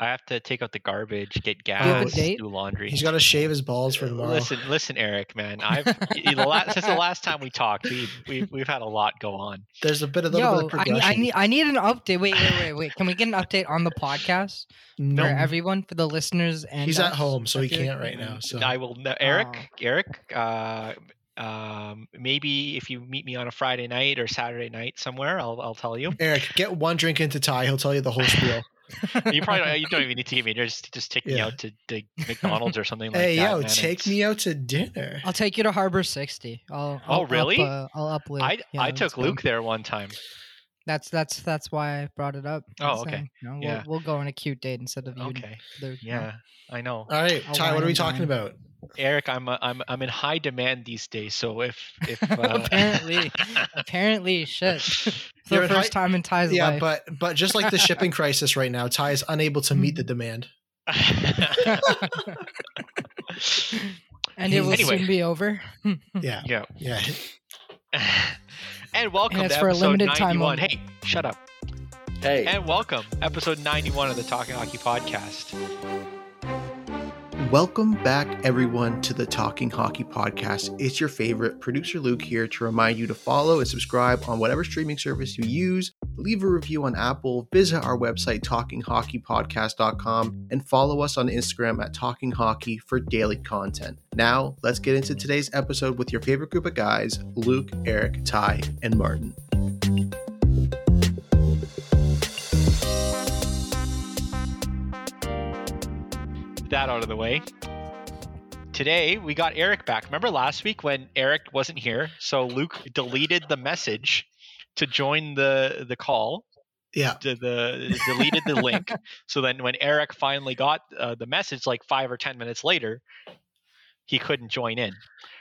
I have to take out the garbage, get you have a gas, date? do laundry. He's got to shave his balls for tomorrow. Listen, listen, Eric, man. I've the la- since the last time we talked, we've we've we've had a lot go on. There's a bit of little bit Yo, of I, need- I need I need an update. Wait, wait, wait, wait. Can we get an update on the podcast no, for everyone, for the listeners? And he's at home, so he I feel like- can't right now. So I will, no, Eric, Oh. Eric. Uh, um, maybe if you meet me on a Friday night or Saturday night somewhere, I'll I'll tell you. Eric, get one drink into Ty. He'll tell you the whole spiel. You probably don't, you don't even need to give me. Just just take me out to, to McDonald's or something like hey, that. Hey yo, man. take It's- me out to dinner. I'll take you to Harbor 60. I'll, Oh, I'll up, really? uh, I'll up Luke. I Yeah, I let's took go. Luke there one time. That's that's that's why I brought it up. Oh, I'm okay. saying, you know, Yeah. We'll, we'll go on a cute date instead of you. and Okay. Luke, you know. Yeah, I know. All right, Ty, what are we talking about? Eric, I'm uh, I'm I'm in high demand these days. So if if uh, apparently, apparently, shit. For You're the in first time in Ty's Yeah, life. but but just like the shipping crisis right now, Ty is unable to meet the demand. and it will Anyway. soon be over. Yeah, yeah. yeah. and welcome it's to for a episode limited time 91. only. Hey, shut up. Hey, And welcome, episode 91 of the Talking Hockey Podcast. Welcome back, everyone, to the Talking Hockey Podcast. It's your favorite producer Luke here to remind you to follow and subscribe on whatever streaming service you use. Leave a review on Apple, visit our website, talkinghockeypodcast.com, and follow us on Instagram at Talking Hockey for daily content. Now, let's get into today's episode with your favorite group of guys Luke, Eric, Ty, and Martin. That out of the way. Today we got Eric back. Remember last week when Eric wasn't here, so Luke deleted the message to join the the call. Yeah. The, the deleted the link. So then when Eric finally got uh, the message, like five or ten minutes later, he couldn't join in.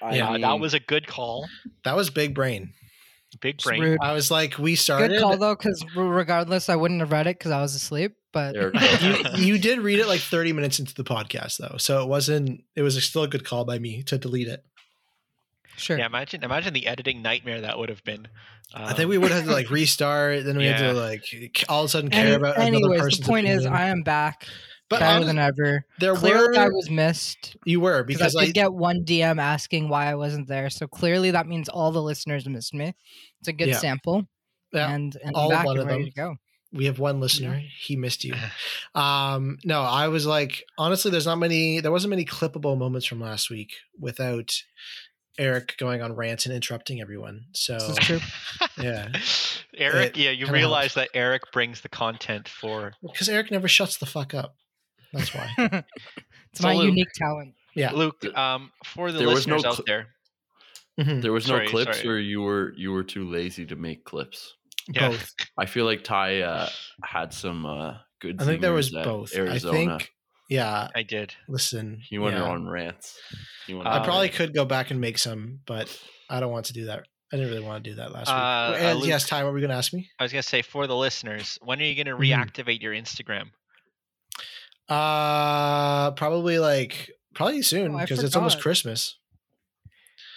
I Yeah, Uh, that was a good call. That was big brain. Big brain. I was like, we started. Good call though, because regardless, I wouldn't have read it because I was asleep. But there we go. you, you did read it like 30 minutes into the podcast though, so it wasn't. It was still a good call by me to delete it. sure. Yeah, imagine imagine the editing nightmare that would have been. I think we would have to like um, restart. Then we had to like all of a sudden care Any- about another anyways, person's the point is. I am back, but better honest- than ever. there Clearly, were I was missed you were because because I I, get one DM asking why I wasn't there. So clearly, that means all the listeners missed me. It's a good Yeah. sample, yeah, and and all I'm back one and of ready them. to go. We have one listener. He missed you. Um, no, I was like, honestly, there's not many. There wasn't many clippable moments from last week without Eric going on rants and interrupting everyone. So This is true. yeah, Eric, It yeah, you kinda realize that Eric brings the content for. because Eric never shuts the fuck up. That's why. it's So my Luke- unique talent. Yeah. Luke, um, for the there was no listeners out cl- there, Mhm. There was no Sorry, clips, sorry. or you were you were too lazy to make clips. Yeah, Both. I feel like Ty uh, had some uh, good. I think there was both. Arizona. I think. Yeah. I did. Listen. he went yeah. on rants. He went I Uh, on probably rants. could go back and make some, but I don't want to do that. I didn't really want to do that last Uh, week. uh, And Luke- yes, Ty, what were you going to ask me? I was gonna say for the listeners, when are you gonna Mhm. reactivate your Instagram? Uh, probably like probably soon Oh, because it's almost. Christmas.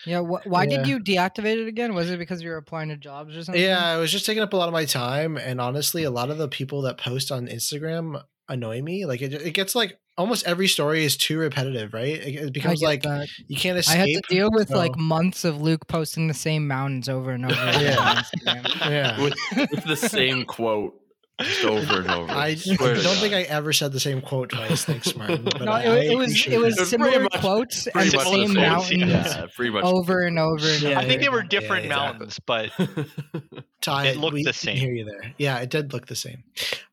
Yeah. Wh- why did you deactivate it again? Was it because you were applying to jobs or something? Yeah, it was just taking up a lot of my time, and honestly, a lot of the people that post on Instagram annoy me. Like it, it gets like almost every story is too repetitive, right? It, it becomes like that. you can't escape. I escape. had to deal with like months of Luke posting the same mountains over and over again Yeah. on yeah. with, with the same quote just over and over. I Swear don't think I ever said the same quote twice. Thanks, Martin. But No, I, it, it was it was similar much- quotes and the same same. mountains Yeah, pretty much. over and over and Yeah, over. I think they were different yeah, exactly. mountains, but Ty, It looked we the same. Hear you there? Yeah, it did look the same.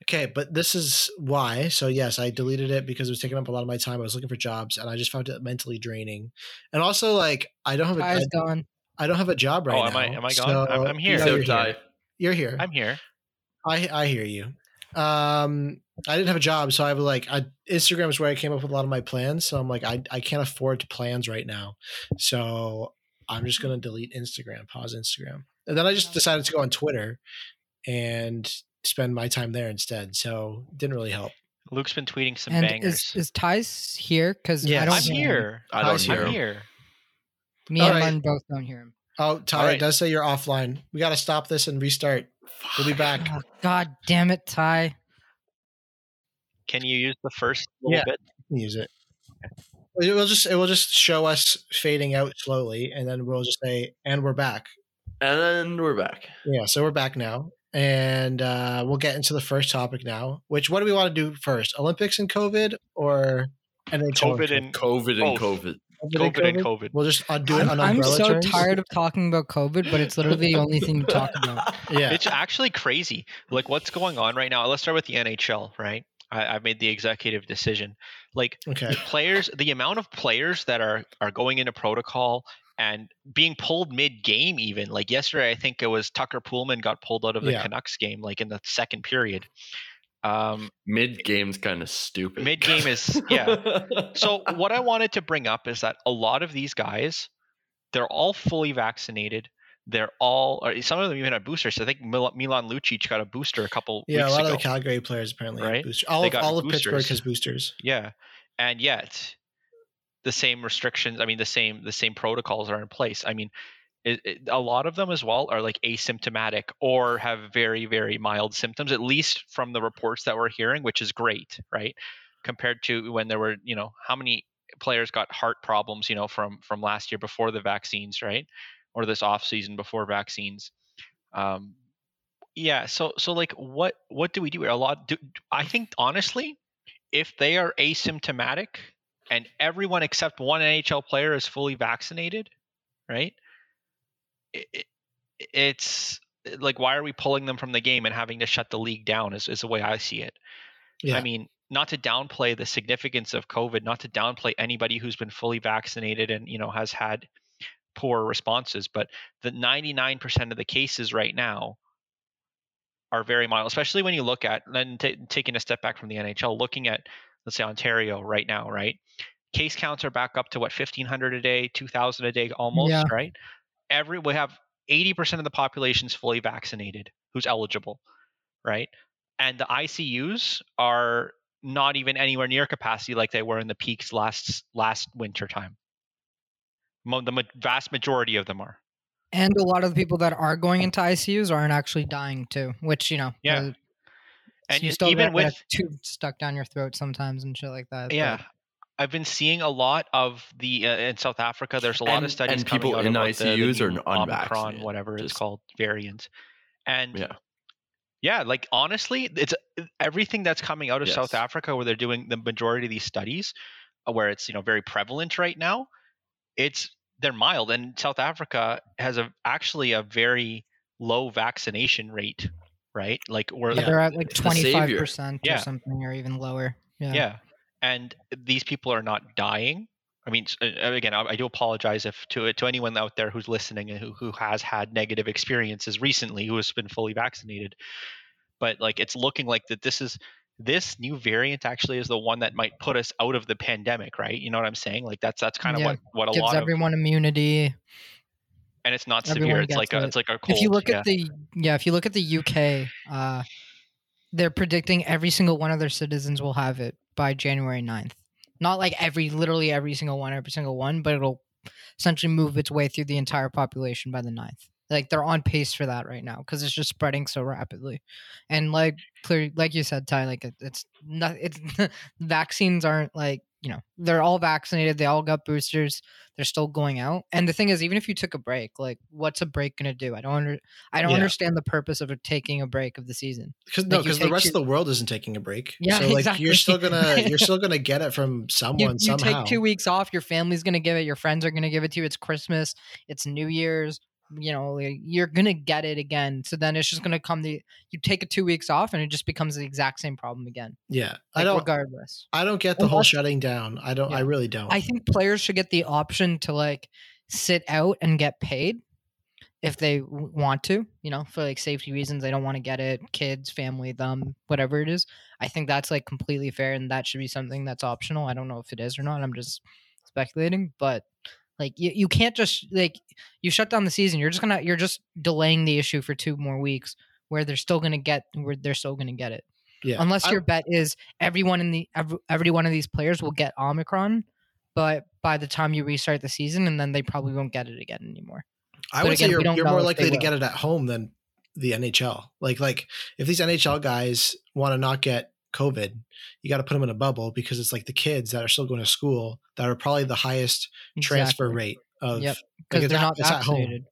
Okay, but this is why. So yes, I deleted it because it was taking up a lot of my time. I was looking for jobs, and I just found it mentally draining. And also, like, I don't have a, I, Ty's gone. I don't have a job oh, right Oh, now. am I- am I gone? so- I'm- I'm here. No, So you're Ty, here. You're here. I'm here. I I hear you. Um, I didn't have a job, so I was like, I, Instagram is where I came up with a lot of my plans. So I'm like, I, I can't afford plans right now, so I'm just gonna delete Instagram, pause Instagram, and then I just decided to go on Twitter and spend my time there instead. So didn't really help. Luke's been tweeting some and bangers. is is Ty's here? Because Yes. I don't I'm hear here. I don't Ty's hear I'm here. Me All and right. Mun both don't hear him. Oh, Ty, right. does say you're offline. We got to stop this and restart. We'll be back. Oh, God damn it, Ty. Can you use the first little Yeah. bit? use it. It will just it will just show us fading out slowly, and then we'll just say, "And we're back." And we're back. Yeah, so we're back now, and uh, we'll get into the first topic now. Which what do we want to do first? Olympics and COVID, or and then COVID and COVID and Both. COVID. COVID and COVID. We'll just uh, do it I'm, on I'm so terms. tired of talking about COVID, but it's literally the only thing to talk about. Yeah, It's actually crazy. Like what's going on right now? Let's start with the NHL, right? I, I've made the executive decision. Like okay. the players, the amount of players that are are going into protocol and being pulled mid game, even like yesterday, I think it was Tucker Poolman got pulled out of the Yeah. Canucks game, like in the second period. Um, Mid game's kind of stupid. Mid game is yeah. so what I wanted to bring up is that a lot of these guys, they're all fully vaccinated. They're all, or some of them even have boosters. I think Mil- Milan Lucic got a booster a couple Yeah, a lot ago. of the Calgary players apparently have Right? boosters. All They of got all of Pittsburgh has boosters. Yeah, and yet the same restrictions. I mean, the same the same protocols are in place. I mean, it, it, a lot of them as well are like asymptomatic or have very very mild symptoms. At least from the reports that we're hearing, which is great, right? Compared to when there were, you know, how many players got heart problems, you know, from from last year before the vaccines, right? Or this off season before vaccines. Um, yeah. So so like, what what do we do? A lot. Do, I think honestly, if they are asymptomatic and everyone except one NHL player is fully vaccinated, right? It, it, it's like why are we pulling them from the game and having to shut the league down? Is is the way I see it. Yeah, I mean, not to downplay the significance of COVID, not to downplay anybody who's been fully vaccinated and you know has had poor responses, but the 99% of the cases right now are very mild, especially when you look at then ta taking a step back from the NHL, looking at let's say Ontario right now, right? Case counts are back up to what 1500 a day, 2000 a day almost, Yeah. right? Every we have 80% of the population is fully vaccinated who's eligible, right? And the ICUs are not even anywhere near capacity like they were in the peaks last last winter time. The vast majority of them are. And a lot of the people that are going into ICUs aren't actually dying too, which you know, Yeah. uh, And you still even with tube stuck down your throat sometimes and shit like that. yeah, I've been seeing a lot of the uh, in South Africa. There's a lot And- of studies and coming people out in about the- the ICUs are new n- Omicron, unvaccinated, whatever it's called, variant. And Yeah. yeah, like honestly, it's everything that's coming out of South Africa where they're doing the majority of these studies, uh, where it's you know very prevalent right now. It's they're mild, and South Africa has a actually a very low vaccination rate, right? Like we're Yeah, Yeah. they're at like twenty five savior. percent or Yeah. something, or even lower. Yeah. yeah. And these people are not dying i mean again i, I do apologize if to to anyone out there who's listening and who, who has had negative experiences recently who has been fully vaccinated but like it's looking like that this is this new variant actually is the one that might put us out of the pandemic right you know what i'm saying like that's that's kind of Yeah. what what a Gives lot of everyone immunity. and it's not everyone severe it's like a it. it's like a cold if you look yeah. at the yeah, if you look at the UK, uh, they're predicting every single one of their citizens will have it by January 9th. Not like every literally every single one, every single one, but it'll essentially move its way through the entire population by the 9th. Like they're on pace for that right now because it's just spreading so rapidly, and like clear, like you said, Ty, like it, it's not. It's vaccines aren't like you know they're all vaccinated. They all got boosters. They're still going out. And the thing is, even if you took a break, like what's a break gonna do? I don't under, I don't Yeah. understand the purpose of taking a break of the season. Because no, Like, you because the rest of the world isn't taking a break. Yeah, so like exactly. you're still gonna you're still gonna get it from You, someone you somehow. take two weeks off. Your family's gonna give it. Your friends are gonna give it to you. It's Christmas. It's New Year's. You know, you're gonna get it again. So then it's just gonna come. The you take a two weeks off, and it just becomes the exact same problem again. yeah, I Like, don't regardless. I don't get the whole shutting down. I don't. I really don't. I think players should get the option to like sit out and get paid if they want to, you know, for like safety reasons. They don't want to get it, kids, family, them, whatever it is. I think that's like completely fair, and that should be something that's optional. I don't know if it is or not. I'm just speculating, but like you, you can't just like you shut down the season. You're just gonna you're just delaying the issue for two more weeks where they're still gonna get where they're still gonna get it. Yeah. Unless I- your bet is everyone in the every, every one of these players will get Omicron, but by the time you restart the season, and then they probably won't get it again anymore. I But would again, say you're, you're more likely to get it at home than the NHL. Like like if these NHL guys want to not get COVID, you got to put them in a bubble because it's like the kids that are still going to school that are probably the highest transfer rate of Yep, because they're at- not it's at home.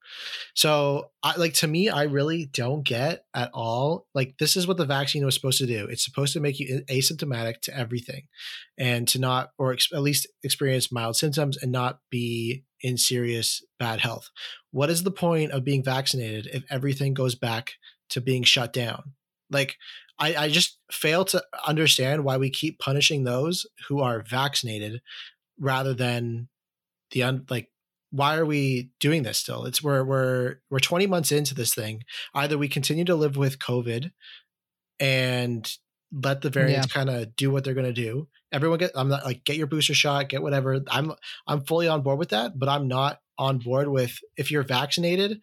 So, I like to me, I really don't get at all. Like, this is what the vaccine was supposed to do. It's supposed to make you asymptomatic to everything, and to not, or ex- at least experience mild symptoms and not be in serious bad health. What is the point of being vaccinated if everything goes back to being shut down? Like, I, I just fail to understand why we keep punishing those who are vaccinated rather than the un, like why are we doing this still? It's we're we're we're 20 months into this thing. Either we continue to live with COVID and let the variants kind of do what they're going to do. Everyone get I'm not like get your booster shot, get whatever. I'm I'm fully on board with that, but I'm not on board with if you're vaccinated,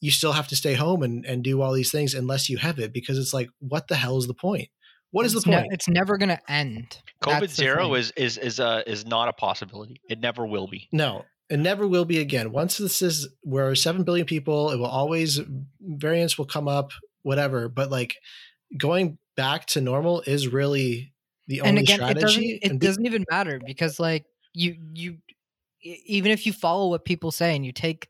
you still have to stay home and and do all these things unless you have it because it's like what the hell is the point? What is it's the ne- point? it's never gonna end. COVID That's zero is is is uh is not a possibility. It never will be. No, it never will be again. Once this is we're seven billion people, it will always variants will come up, whatever. But like going back to normal is really the only and again, it doesn't strategy. it and be- doesn't even matter because like you you even if you follow what people say and you take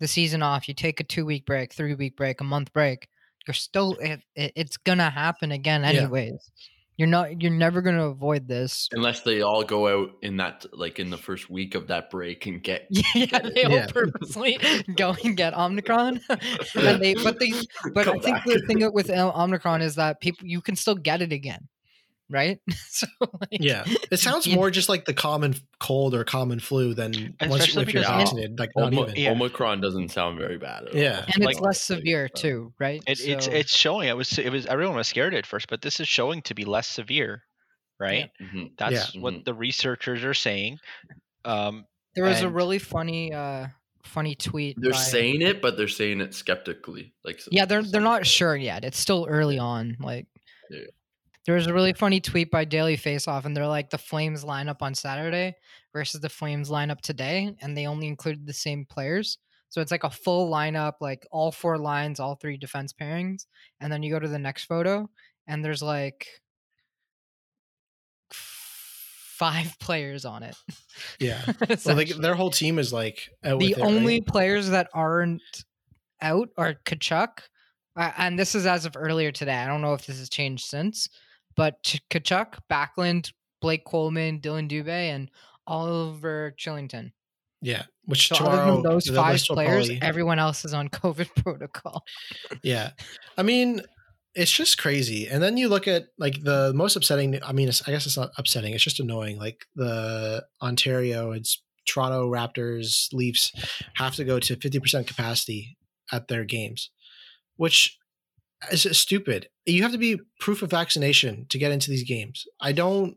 the season off, you take a two week break, three week break, a month break, you're still it, it, it's gonna happen again Yeah. anyways. You're not you're never gonna avoid this. Unless they all go out in that like in the first week of that break and get yeah, they all Yeah. purposely go and get Omicron, and they but they but I think back. the thing with Om- Omicron is that people you can still get it again, right? so like, yeah, it sounds you- more just like the common cold or common flu than once Especially if you're because- vaccinated. Like not Omi- even. Yeah. Omicron doesn't sound very bad. At Yeah. all. and Like- it's less severe too, right? It, it's So- it's showing. It was it was everyone was scared at first, but this is showing to be less severe, right? Mhm. That's Yeah. what Mhm. the researchers are saying. Um, There was a really funny, uh, funny tweet. They're by- saying it, but they're saying it skeptically. Like yeah, they're they're not sure yet. It's still early on. Like, Yeah. There was a really funny tweet by Daily Faceoff, and they're like the Flames lineup on Saturday versus the Flames lineup today, and they only included the same players. So it's like a full lineup, like all four lines, all three defense pairings, and then you go to the next photo, and there's like five players on it. Yeah. Well, they, their whole team is like the it, right? only players that aren't out are Tkachuk, uh, and this is as of earlier today. I don't know if this has changed since, but Ch- Tkachuk, Backlund, Blake Coleman, Dillon Dubé, and Oliver Kylington. yeah. Which So tomorrow other than those five players, probably- everyone else is on COVID protocol. Yeah. I mean, it's just crazy. And then you look at like the most upsetting, I mean, it's, I guess it's not upsetting, it's just annoying. Like the Ontario it's Toronto Raptors, Leafs have to go to 50% capacity at their games, which is just stupid. You have to be proof of vaccination to get into these games. I don't,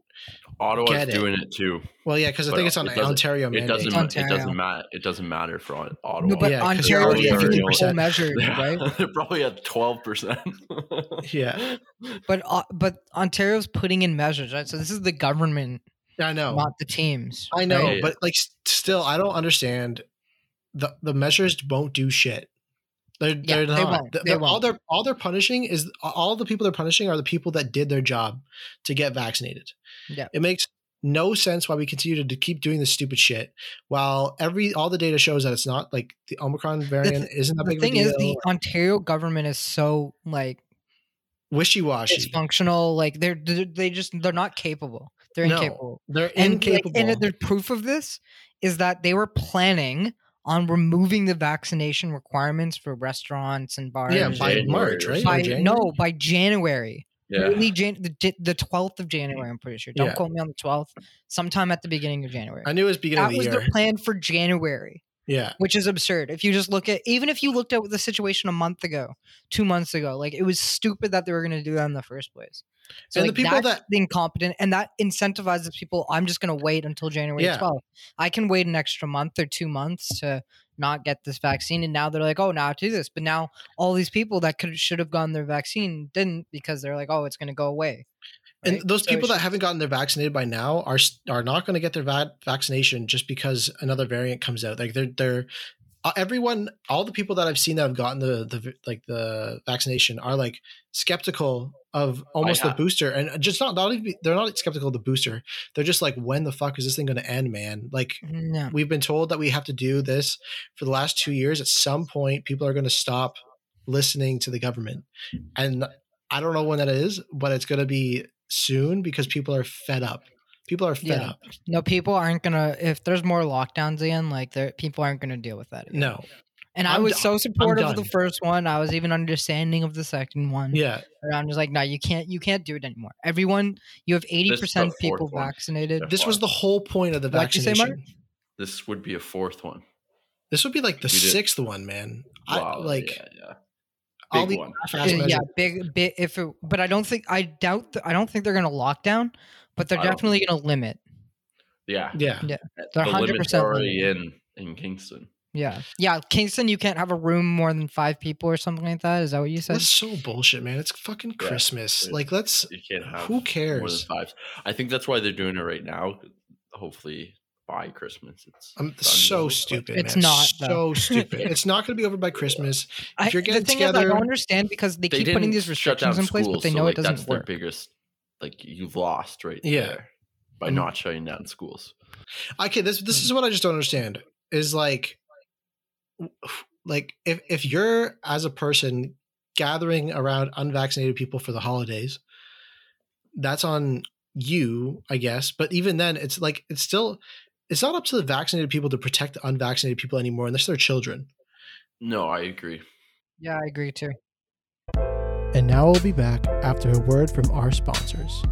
Ottawa's Get it. doing it too. well, yeah, because I think it's on it Ontario It doesn't. It's ma- It doesn't matter. It doesn't matter for on- Ottawa. No, but Yeah, 'cause Ontario already is at doing 50%. full measure, right? They're probably at twelve percent. Yeah. But uh, but Ontario's putting in measures, right? So this is the government, I know. not the teams. I know, right? But like still, I don't understand. The the measures won't do shit. They're Yeah, they're they won't. They all won't. they're all they're punishing is all the people they're punishing are the people that did their job to get vaccinated. Yeah. It makes no sense why we continue to, to keep doing this stupid shit while every all the data shows that it's not like the Omicron variant isn't that the big thing of a is, deal. the Ontario government is so like Wishy washy. dysfunctional. Like they're, they're they just they're not capable. They're No, incapable. They're And like, incapable. and the proof of this is that they were planning on removing the vaccination requirements for restaurants and bars. yeah, by January March, right? By no by January. yeah. Early Jan- the the twelfth of January. I'm pretty sure. Don't Yeah. quote me on the twelfth. Sometime at the beginning of January. I knew it was beginning that of the was year. their plan for January. Yeah. which is absurd. If you just look at, even if you looked at the situation a month ago, two months ago, like it was stupid that they were going to do that in the first place. So And the people that- incompetent, and that incentivizes people. I'm just going to wait until January Yeah. 12th. I can wait an extra month or two months to not get this vaccine, and now they're like, oh, now do this. But now all these people that could should have gotten their vaccine didn't because they're like, oh, it's going to go away. And those So people that haven't gotten their vaccinated by now are are not going to get their va- vaccination just because another variant comes out. Like they're they're uh, everyone, all the people that I've seen that have gotten the the like the vaccination are like skeptical of almost the booster, and just not not even they're not skeptical of the booster. They're just like, when the fuck is this thing going to end, man? Like no. we've been told that we have to do this for the last two years. At some point, people are going to stop listening to the government, and I don't know when that is, but it's going to be soon because people are fed up. People are fed Yeah. up. No, people aren't gonna. If there's more lockdowns again, like there, people aren't gonna deal with that. again. No, And i I'm was do- so supportive of the first one. I was even understanding of the second one. yeah, And I'm just like, no, you can't. You can't do it anymore. Everyone, you have eighty percent the people one. vaccinated. This was the whole point of the What'd you say, vaccination. Mark? This would be a fourth one. This would be like the sixth one, man. I Wow, like yeah, yeah. All Big the one. half-ass Uh, yeah, big, big. If it, but I don't think. I doubt. th- I don't think they're gonna lock down. But they're I definitely gonna limit. Yeah. yeah. Yeah. They're limit's 100% already in in Kingston. Yeah, yeah. Kingston, you can't have a room more than five people or something like that. Is that what you said? That's so bullshit, man. It's fucking Christmas. it- like, let's. You can't have Who more than cares? five. I think that's why they're doing it right now. Hopefully by Christmas, it's I'm so stupid. It's man. not, so though. stupid. It's not going to be over by Christmas. I, you're getting the thing together- is, I don't understand because they, They keep putting these restrictions in place, but schools, they so, know like, it doesn't that's work. Their biggest, like you've lost right Yeah. there by Mm. not shutting down schools. Okay, this this is what I just don't understand. Is like, like if if you're as a person gathering around unvaccinated people for the holidays, that's on you, I guess. But even then, it's like it's still it's not up to the vaccinated people to protect the unvaccinated people anymore, unless they're children. No, I agree. Yeah, I agree too. And now we'll be back after a word from our sponsors.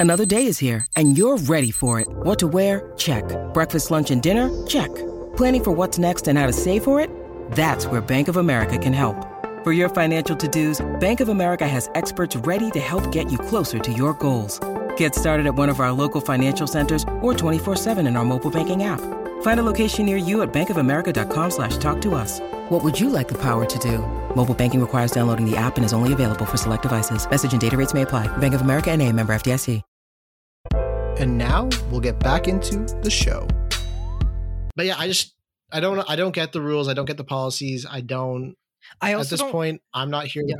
Another day is here, and you're ready for it. What to wear? Check. Breakfast, lunch, and dinner? Check. Planning for what's next and how to save for it? That's where Bank of America can help. For your financial to dos, Bank of America has experts ready to help get you closer to your goals. Get started at one of our local financial centers or 24-7 in our mobile banking app. Find a location near you at bankofamerica.com slash talk to us. What would you like the power to do? Mobile banking requires downloading the app and is only available for select devices. Message and data rates may apply. Bank of America and a member FDIC. And now we'll get back into the show. But yeah, I just I don't I don't get the rules. I don't get the policies. I don't. I At this don't. point, I'm not here. Yeah.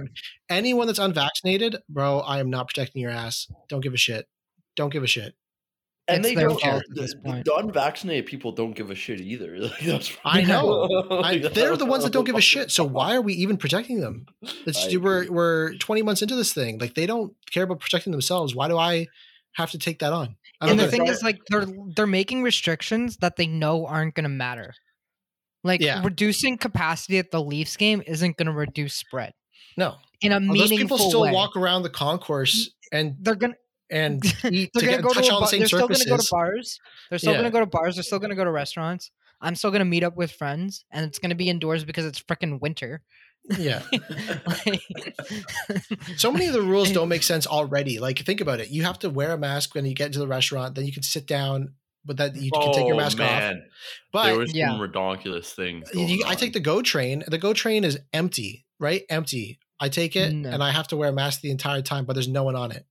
Anyone that's unvaccinated, bro, I am not protecting your ass. Don't give a shit. Don't give a shit. And It's they don't. fault The, at this the- point. the unvaccinated people don't give a shit either. Like, I know. I, they're the ones that don't give a shit. So why are we even protecting them? It's, I we're we're 20 months into this thing. Like they don't care about protecting themselves. Why do I have to take that on? I and the thing is, like, they're they're making restrictions that they know aren't going to matter. Like Yeah. reducing capacity at the Leafs game isn't going to reduce spread no. in a meaningful those people still way. walk around the concourse and they're gonna and eat they're to gonna go touch to a all the same they're still gonna go to bars. They're still Yeah. gonna go to bars. They're still gonna go to restaurants. I'm still gonna meet up with friends, and it's gonna be indoors because it's freaking winter. Yeah. Like- So many of the rules don't make sense already. Like think about it. You have to wear a mask when you get into the restaurant. Then you can sit down, but that you can take your Oh, mask off. man. But there was Yeah. some ridiculous things. you- going I take the GO train. The GO train is empty, right? Empty. I take it No. and I have to wear a mask the entire time, but there's no one on it.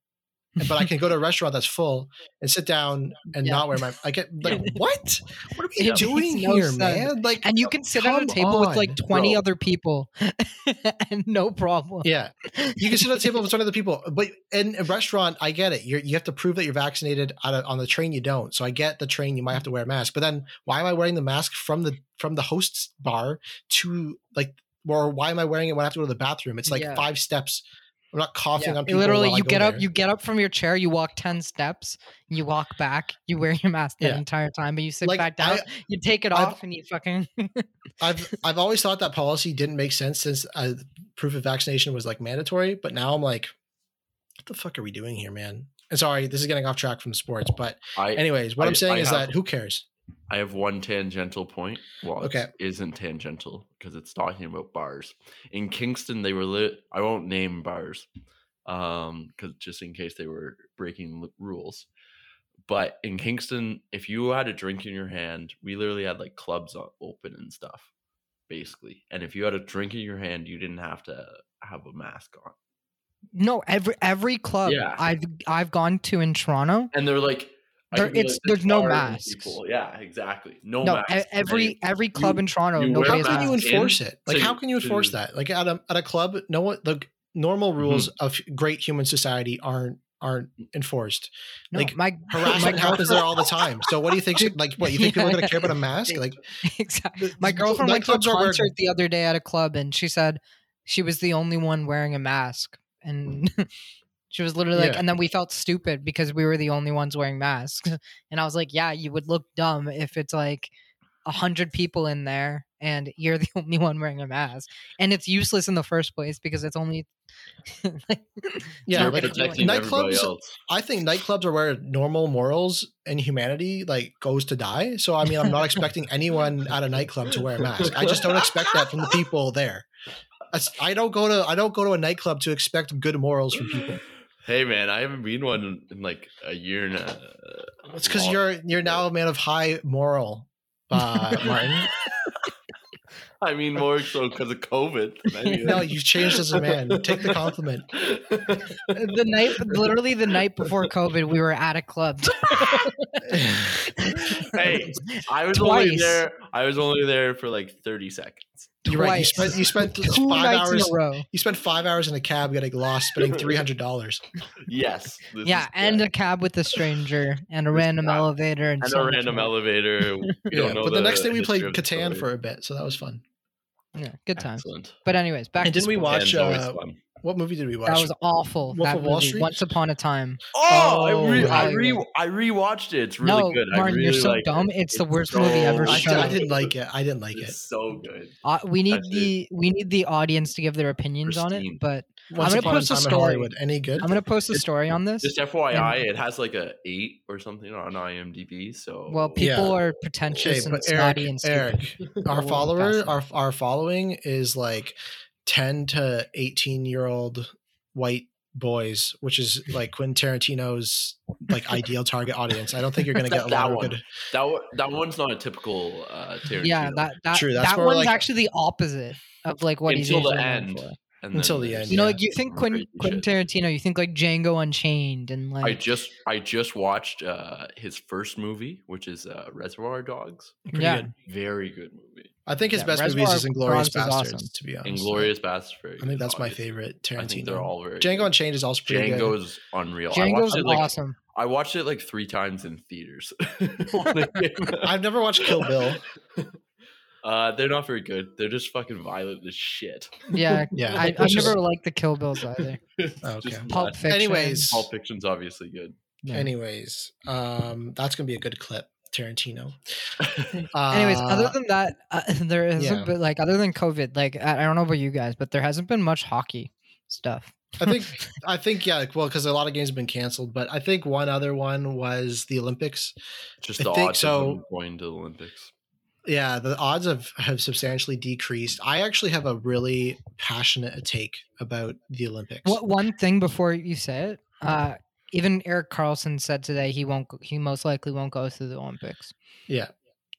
But I can go to a restaurant that's full and sit down and Yeah. not wear my. I get like what? What are we It doing no here, sense. man? Like, and you can sit at a table with like 20 bro. other people, and no problem. yeah, you can sit at a table with 20 other people, but in a restaurant, I get it. You're, you have to prove that you're vaccinated. On, a, on the train, you don't. So I get the train. You might have to wear a mask, but then why am I wearing the mask from the from the host's bar to like, or why am I wearing it when I have to go to the bathroom? It's like Yeah. five steps. I'm not coughing Yeah, on people. literally, while I you go get up, there. you get up from your chair, you walk ten steps, you walk back, you wear your mask the Yeah. entire time, but you sit Like, back down, I- you take it I've- off, and you fucking. I've I've always thought that policy didn't make sense since uh, proof of vaccination was like mandatory, but now I'm like, what the fuck are we doing here, man? And sorry, this is getting off track from sports, but I, anyways, what I, I- am saying I is have- that who cares? I have one tangential point. Well, Okay. it isn't tangential because it's talking about bars. In Kingston, they were lit. I won't name bars, um, because just in case they were breaking l- rules. But in Kingston, if you had a drink in your hand, we literally had like clubs open and stuff, basically. And if you had a drink in your hand, you didn't have to have a mask on. No, every every club Yeah. I've I've gone to in Toronto. And they're like, I There- it's- like, there's no bar masks. people- Yeah, exactly. No, No, masks. every And every club you- in Toronto, you wear nobody How can you masks. in enforce it? Like, to- how can you enforce to- that? Like at a at a club, no one the normal rules Mm-hmm. of great human society aren't aren't enforced. No, like, my Harassment my happens there all the time. So what do you think? Like, what you think people are going to care about a mask? Like, exactly. My girlfriend went to a nightclubs are where- concert the other day at a club, and she said she was the only one wearing a mask, and she was literally like, and then we felt stupid because we were the only ones wearing masks, and I was like, yeah, you would look dumb if it's like a hundred people in there and you're the only one wearing a mask, and it's useless in the first place because it's only. like, Yeah, like, nightclubs- else. I think nightclubs are where normal morals and humanity like goes to die. So I mean, I'm not expecting anyone at a nightclub to wear a mask. I just don't expect that from the people there. I don't go to I don't go to a nightclub to expect good morals from people. Hey man, I haven't been one in, in like a year and a. It's because you're you're now a man of high moral, uh, Martin. I mean, more so because of COVID. No, you've changed as a man. Take the compliment. the night, literally the night before COVID, we were at a club. hey, I was only there. I was only there for like thirty seconds. You're right. You spent you spent Two five nights hours. in a row. You spent five hours in a cab getting lost, spending three hundred dollars. Yes. Yeah, and correct. a cab with a stranger and a This random cab. elevator and, and so a random more. elevator. We Yeah, don't know but the, next day we played Catan for a bit, so that was fun. Yeah, good times. Excellent. But anyways, back And to didn't we watch, uh, fun. What movie did we watch? That was awful. Wolf that of Wall movie, Street? Once Upon a Time. Oh, I, re- Oh, I re. I rewatched it. It's really no, good. I Martin, really you're so like dumb. It. It's the It's worst movie ever I, shut did, I up. didn't like it. I didn't like it. It's so good. Uh, we need That's the we need the audience to give their opinions on it. Pristine. But Once gonna post a story. Any good? I'm gonna post a story on this. Just FYI, it has like a eight or something on IMDb. So Well, people Yeah. are pretentious Hey, and but snotty Eric, and stupid. Eric, our follower, our our following is like ten to eighteen year old white boys, which is like Quentin Tarantino's like ideal target audience. I don't think you're gonna get a That lot of one. good. that one, that one's not a typical uh, Tarantino. Yeah, that that, True, that's that one's like- actually the opposite of like what he's Until the end. for. And Until the end, You know, Yeah. like you think Quentin, Quentin. Tarantino, you think like Django Unchained and like I just I just watched uh, his first movie, which is uh, Reservoir Dogs. Pretty Yeah. good. Very good movie. I think his Yeah, best movie Reservoir is Inglourious Basterds. awesome. To be honest, Inglourious Basterds. I think that's my obviously. favorite I think they're all very. Django good. Unchained is also pretty good. Django's unreal. I Django's watched it like awesome. I watched it like three times in theaters. when it came out. I've never watched Kill Bill. uh, they're not very good. They're just fucking violent as shit. Yeah, Yeah, I, I've never liked the Kill Bills either. Okay. Pulp. Fiction. Anyways, Pulp Fiction's obviously good. Yeah. Anyways, um, that's gonna be a good clip, Tarantino. Anyways, other Uh, than that, uh, there hasn't yeah. been like other than COVID. Like I, I don't know about you guys, but there hasn't been much hockey stuff. I think, I think, yeah, well, because a lot of games have been canceled, but I think one other one was the Olympics. Just I the think odds so. of going to the Olympics. Yeah, the odds have have substantially decreased. I actually have a really passionate take about the Olympics. What one thing before you say it? Uh, even Erik Karlsson said today he won't. He most likely won't go to the Olympics. Yeah,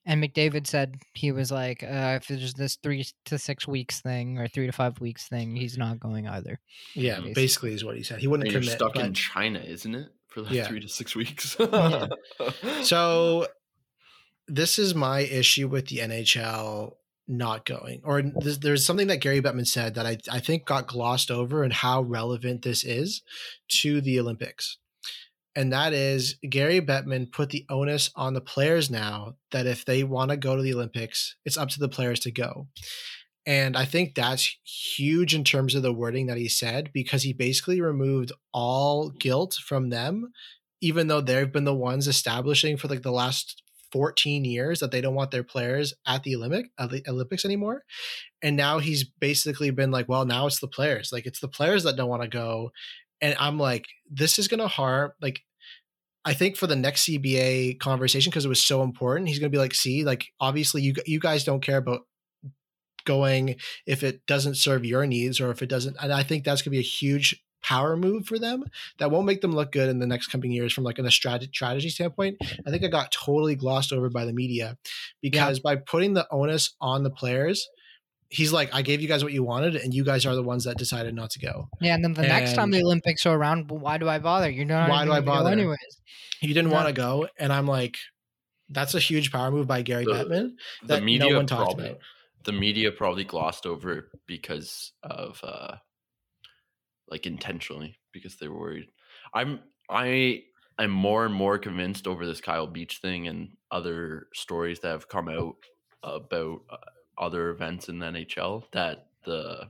And McDavid said he was like, uh, if there's this three to six weeks thing or three to five weeks thing, he's not going either. yeah, Basically. basically is what he said. He wouldn't And you're stuck but- in China, isn't it? For like Yeah. three to six weeks. Yeah. So this is my issue with the NHL not going. Or there's, there's something that Gary Bettman said that I, I think got glossed over and how relevant this is to the Olympics. And that is Gary Bettman put the onus on the players now that if they want to go to the Olympics, it's up to the players to go. And I think that's huge in terms of the wording that he said because he basically removed all guilt from them even though they've been the ones establishing for like the last 14 years that they don't want their players at the Olympic at the Olympics anymore. And now he's basically been like, well, now it's the players. Like it's the players that don't want to go. And I'm like, this is gonna harm like I think for the next CBA conversation, because it was so important, he's going to be like, see, like obviously you you guys don't care about going if it doesn't serve your needs or if it doesn't. And I think that's going to be a huge power move for them that won't make them look good in the next coming years from like a strategy strategy standpoint. I think I got totally glossed over by the media because yeah. by putting the onus on the players, he's like, I gave you guys what you wanted, and you guys are the ones that decided not to go. Yeah, and then the and next time the Olympics are around, why do I bother? You're not. Why do I bother? Anyways, you didn't yeah. want to go, and I'm like, that's a huge power move by Gary the, Bettman that the media no one talked probably, about. The media probably glossed over because of uh like intentionally because they were worried. I'm I am more and more convinced over this Kyle Beach thing and other stories that have come out about uh, other events in the NHL that the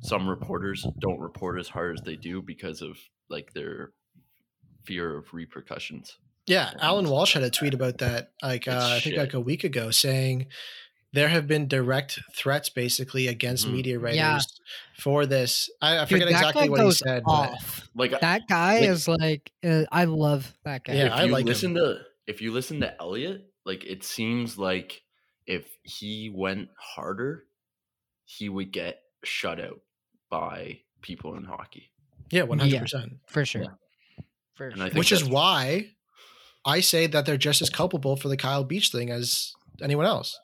some reporters don't report as hard as they do because of like their fear of repercussions. Yeah, Allan Walsh had a tweet about that like uh, I think like a week ago saying there have been direct threats basically against mm-hmm. media writers yeah. for this. I, I Dude, forget exactly what he said. Off. But like that guy like, is like uh, I love that guy. Yeah, I like listen him. to if you listen to Elliotte, like it seems like if he went harder, he would get shut out by people in hockey. Yeah, one hundred percent for sure. Yeah. For sure. Which is why I say that they're just as culpable for the Kyle Beach thing as anyone else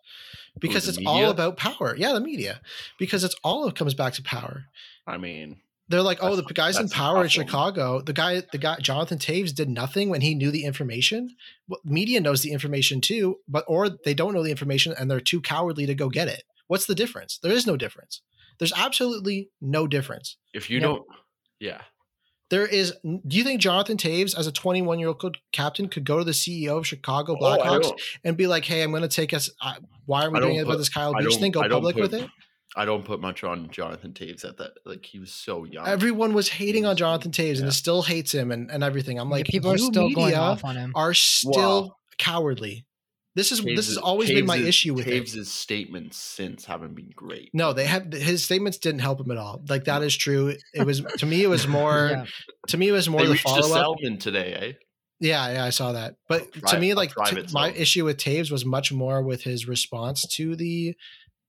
because it's media? all about power. Yeah, the media, because it's all it comes back to power. I mean, they're like, oh, the guys in power in Chicago, the guy, the guy, Jonathan Toews did nothing when he knew the information. Well, media knows the information too, but or they don't know the information and they're too cowardly to go get it. What's the difference? There is no difference. There's absolutely no difference. If you don't, yeah, there is. Do you think Jonathan Toews, as a 21 year old captain, could go to the CEO of Chicago oh, Blackhawks oh, and be like, "Hey, I'm going to take us. Uh, why are we doing it about this Kyle Beach thing? Go public put, with it." I don't put much on Jonathan Toews at that. Like he was so young. Everyone was hating on Jonathan Toews yeah. and still hates him and, and everything. I'm like, yeah, people are still going off on him. Are still wow. cowardly. This is Toews this has always Toews been my issue with Toews' him. statements since haven't been great. No, they have his statements didn't help him at all. Like that is true. It was to me. It was more. yeah. To me, it was more they the follow up. today, eh? Yeah, yeah, I saw that. But to me, like to, my issue with Toews was much more with his response to the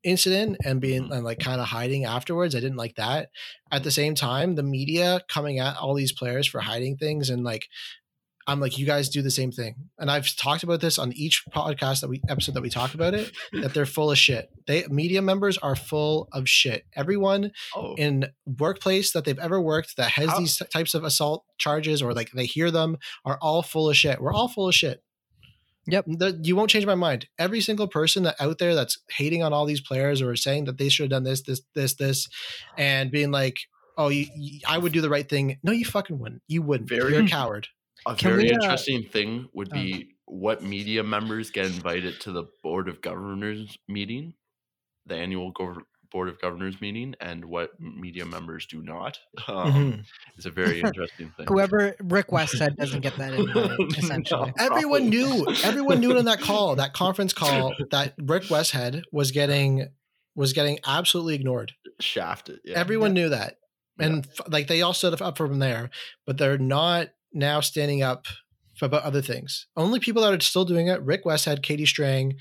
incident and being mm-hmm. and like kind of hiding afterwards. I didn't like that. At the same time, the media coming at all these players for hiding things and like I'm like, you guys do the same thing. And I've talked about this on each podcast that we episode that we talk about it, that they're full of shit. They media members are full of shit. Everyone oh. in workplace that they've ever worked that has How? these types of assault charges or like they hear them are all full of shit. We're all full of shit. Yep. The, you won't change my mind. Every single person that out there that's hating on all these players or saying that they should have done this, this, this, this, and being like, oh, you, you, I would do the right thing. No, you fucking wouldn't. You wouldn't. Very, You're a coward. A Can very we, uh, interesting thing would oh. be what media members get invited to the board of governors meeting, the annual go- board of governors meeting, and what media members do not. Um, mm-hmm. It's a very interesting thing. Whoever Rick Westhead doesn't get that invite. Essentially, no, everyone knew. Everyone knew on that call, that conference call, that Rick West Westhead was getting was getting absolutely ignored, shafted. Yeah. Everyone yeah. knew that, and yeah. like they all stood up from there, but they're not now standing up about other things. Only people that are still doing it, Rick West Westhead, Katie Strang,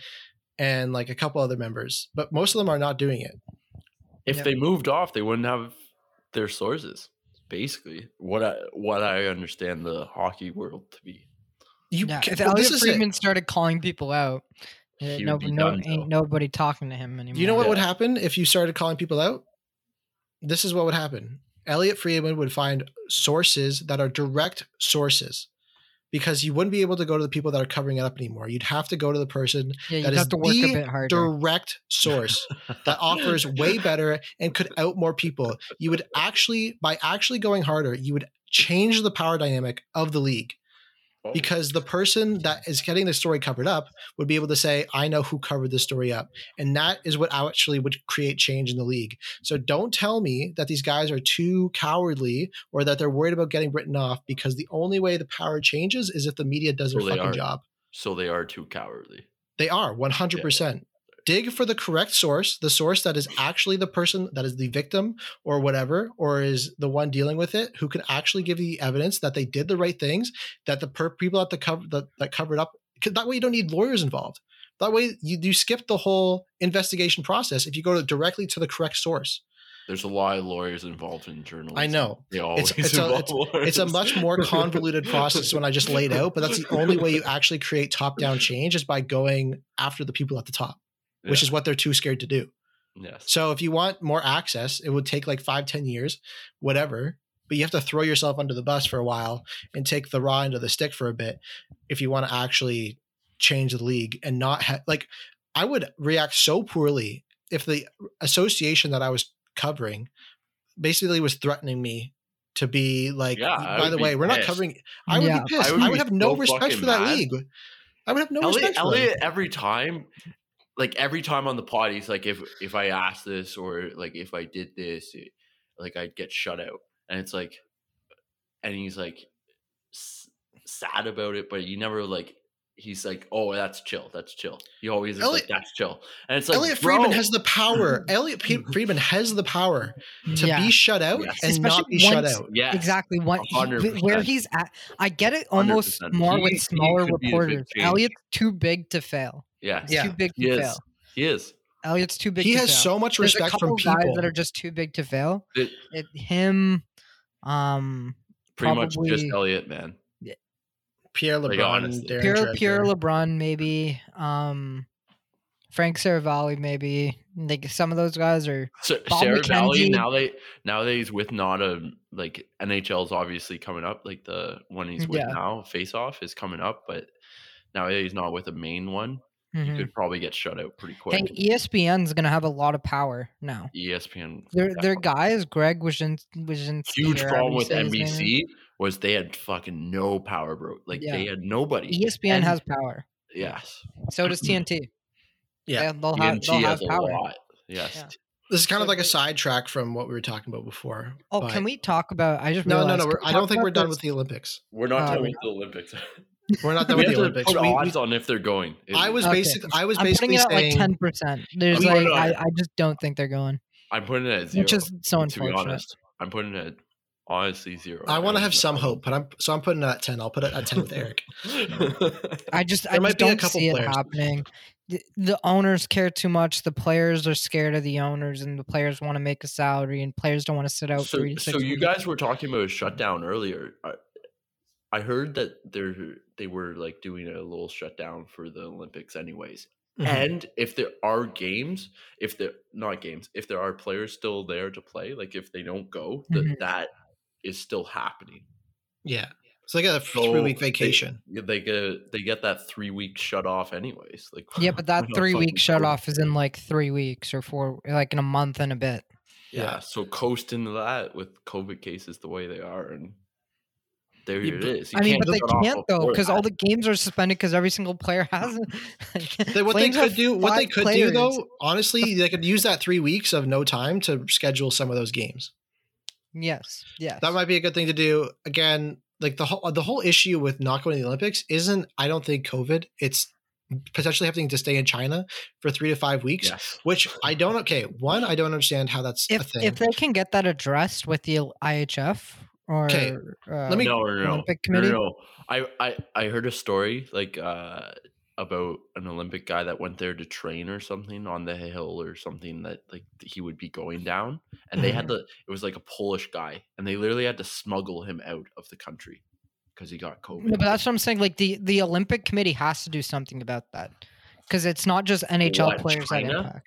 and like a couple other members, but most of them are not doing it. If yeah. they moved off, they wouldn't have their sources. Basically, what I what I understand the hockey world to be. You yeah, if well, Elliotte Friedman started calling people out, uh, no, no, ain't nobody talking to him anymore. You know what yeah. would happen if you started calling people out? This is what would happen. Elliotte Friedman would find sources that are direct sources because you wouldn't be able to go to the people that are covering it up anymore. You'd have to go to the person yeah, that is the direct source that offers way better and could out more people. You would actually, by actually going harder, you would change the power dynamic of the league. Oh. because the person that is getting the story covered up would be able to say, I know who covered the story up. And that is what actually would create change in the league. So don't tell me that these guys are too cowardly or that they're worried about getting written off because the only way the power changes is if the media does so their fucking are, job. So they are too cowardly. They are 100%. Dig for the correct source, the source that is actually the person that is the victim or whatever, or is the one dealing with it, who can actually give you the evidence that they did the right things, that the per- people at the cover that, that covered up. That way, you don't need lawyers involved. That way, you you skip the whole investigation process if you go to, directly to the correct source. There's a lot of lawyers involved in journalism. I know They always it's a- involve it's a much more convoluted process when I just laid out, but that's the only way you actually create top down change is by going after the people at the top, which Yeah. is what they're too scared to do. yes. So if you want more access, it would take like five, ten years, whatever. But you have to throw yourself under the bus for a while and take the raw end of the stick for a bit if you want to actually change the league and not ha- like I would react so poorly if the association that I was covering basically was threatening me to be like, Yeah, by the be way, we're not covering. I would Yeah. be pissed. I I would, would be have no respect for that mad. league. I would have no Elliotte, respect for them. Elliotte every time, like every time on the pod, he's like, if if I asked this or like if I did this, it- like I'd get shut out, and it's like, and he's like s- sad about it, but he never like. He's like, oh, that's chill. That's chill. He always is Elliotte- like, that's chill, and it's like, Elliotte Friedman bro, has the power. Elliotte P- Friedman has the power to Yeah. be shut out Yes. and not Especially be shut out. yes, Exactly what he- where 100%. he's at. I get it almost 100%. more He- with smaller could be the big reporters. change. Elliotte's too big to fail. Yes, Yeah. Too big he to is. fail. He is. Elliotte's too big. He to has fail. so much There's respect couple from people. guys that are just too big to fail. It, It, him, um, pretty much just Elliotte, man. Pierre LeBrun, honestly. Darren Pierre Dreger. Pierre LeBrun, maybe. Um, Frank Seravalli, maybe. Like some of those guys are. So Bob Seravalli now they now that he's with Nada, like NHL's obviously coming up. Like the one he's with Yeah. now, face off is coming up, but now he's not with a main one, you Mhm. could probably get shut out pretty quick. quick. ESPN's gonna have a lot of power now. ESPN Their their guys, Greg Wyshyn- Wyshynski. huge or however problem with say his name. NBC was they had fucking no power, bro. Like they had nobody. ESPN And- has power. yes. So does TNT. Yeah. They- they'll have TNT they'll have has a power. lot. Yes. Yeah. This is kind of like a they- sidetrack from what we were talking about before. Oh, but- can we talk about? I just No, no, realized, no. can We're, I don't think we're done this? with the Olympics. We're not Uh, done we- with the Olympics. We're not done we with have the to Olympics. put We- we- odds on if they're going. I was Okay. basic. I was I'm putting basically it at like saying. ten percent. There's oh, We like I, I just don't think they're going, I'm putting it at zero. which is so to unfortunate. be honest. I'm putting it at honestly zero. I want to have some hope, but I'm so I'm putting it at ten. I'll put it at ten with Eric. I just I There might just be don't couple see it happening. The, the owners care too much. The players are scared of the owners, and the players want to make a salary, and players don't want to sit out so, three to six. so you weeks. guys were talking about a shutdown earlier. I, heard that they're they were like doing a little shutdown for the Olympics, anyways. Mhm. And if there are games, if there not games, if there are players still there to play, like if they don't go, that Mhm. that is still happening. Yeah. So they got a three week they- vacation. They get they get that three week shut off, anyways. Like yeah, but that three week shut off is in like three weeks or four, like in a month and a bit. Yeah, so coast into that with COVID cases the way they are, and there Yeah, it but- is. You I mean, but they can't though because all the games are suspended because every single player has it. They, what they could do, what they could players. do though, honestly, they could use that three weeks of no time to schedule some of those games. Yes, yes. That might be a good thing to do. Again, like the whole the whole issue with not going to the Olympics isn't, I don't think, COVID. It's potentially having to stay in China for three to five weeks. Yes. Which I don't. Okay, one, I don't understand how that's a if thing. if they can get that addressed with the IIHF or Okay, uh, let me- no, no, no, Olympic no, no, no. I, I, I heard a story like uh, about an Olympic guy that went there to train or something on the hill or something that like he would be going down, and they Mm-hmm. had to. It was like a Polish guy, and they literally had to smuggle him out of the country because he got COVID. No, but that's what I'm saying. Like the the Olympic Committee has to do something about that because it's not just NHL What, players that China?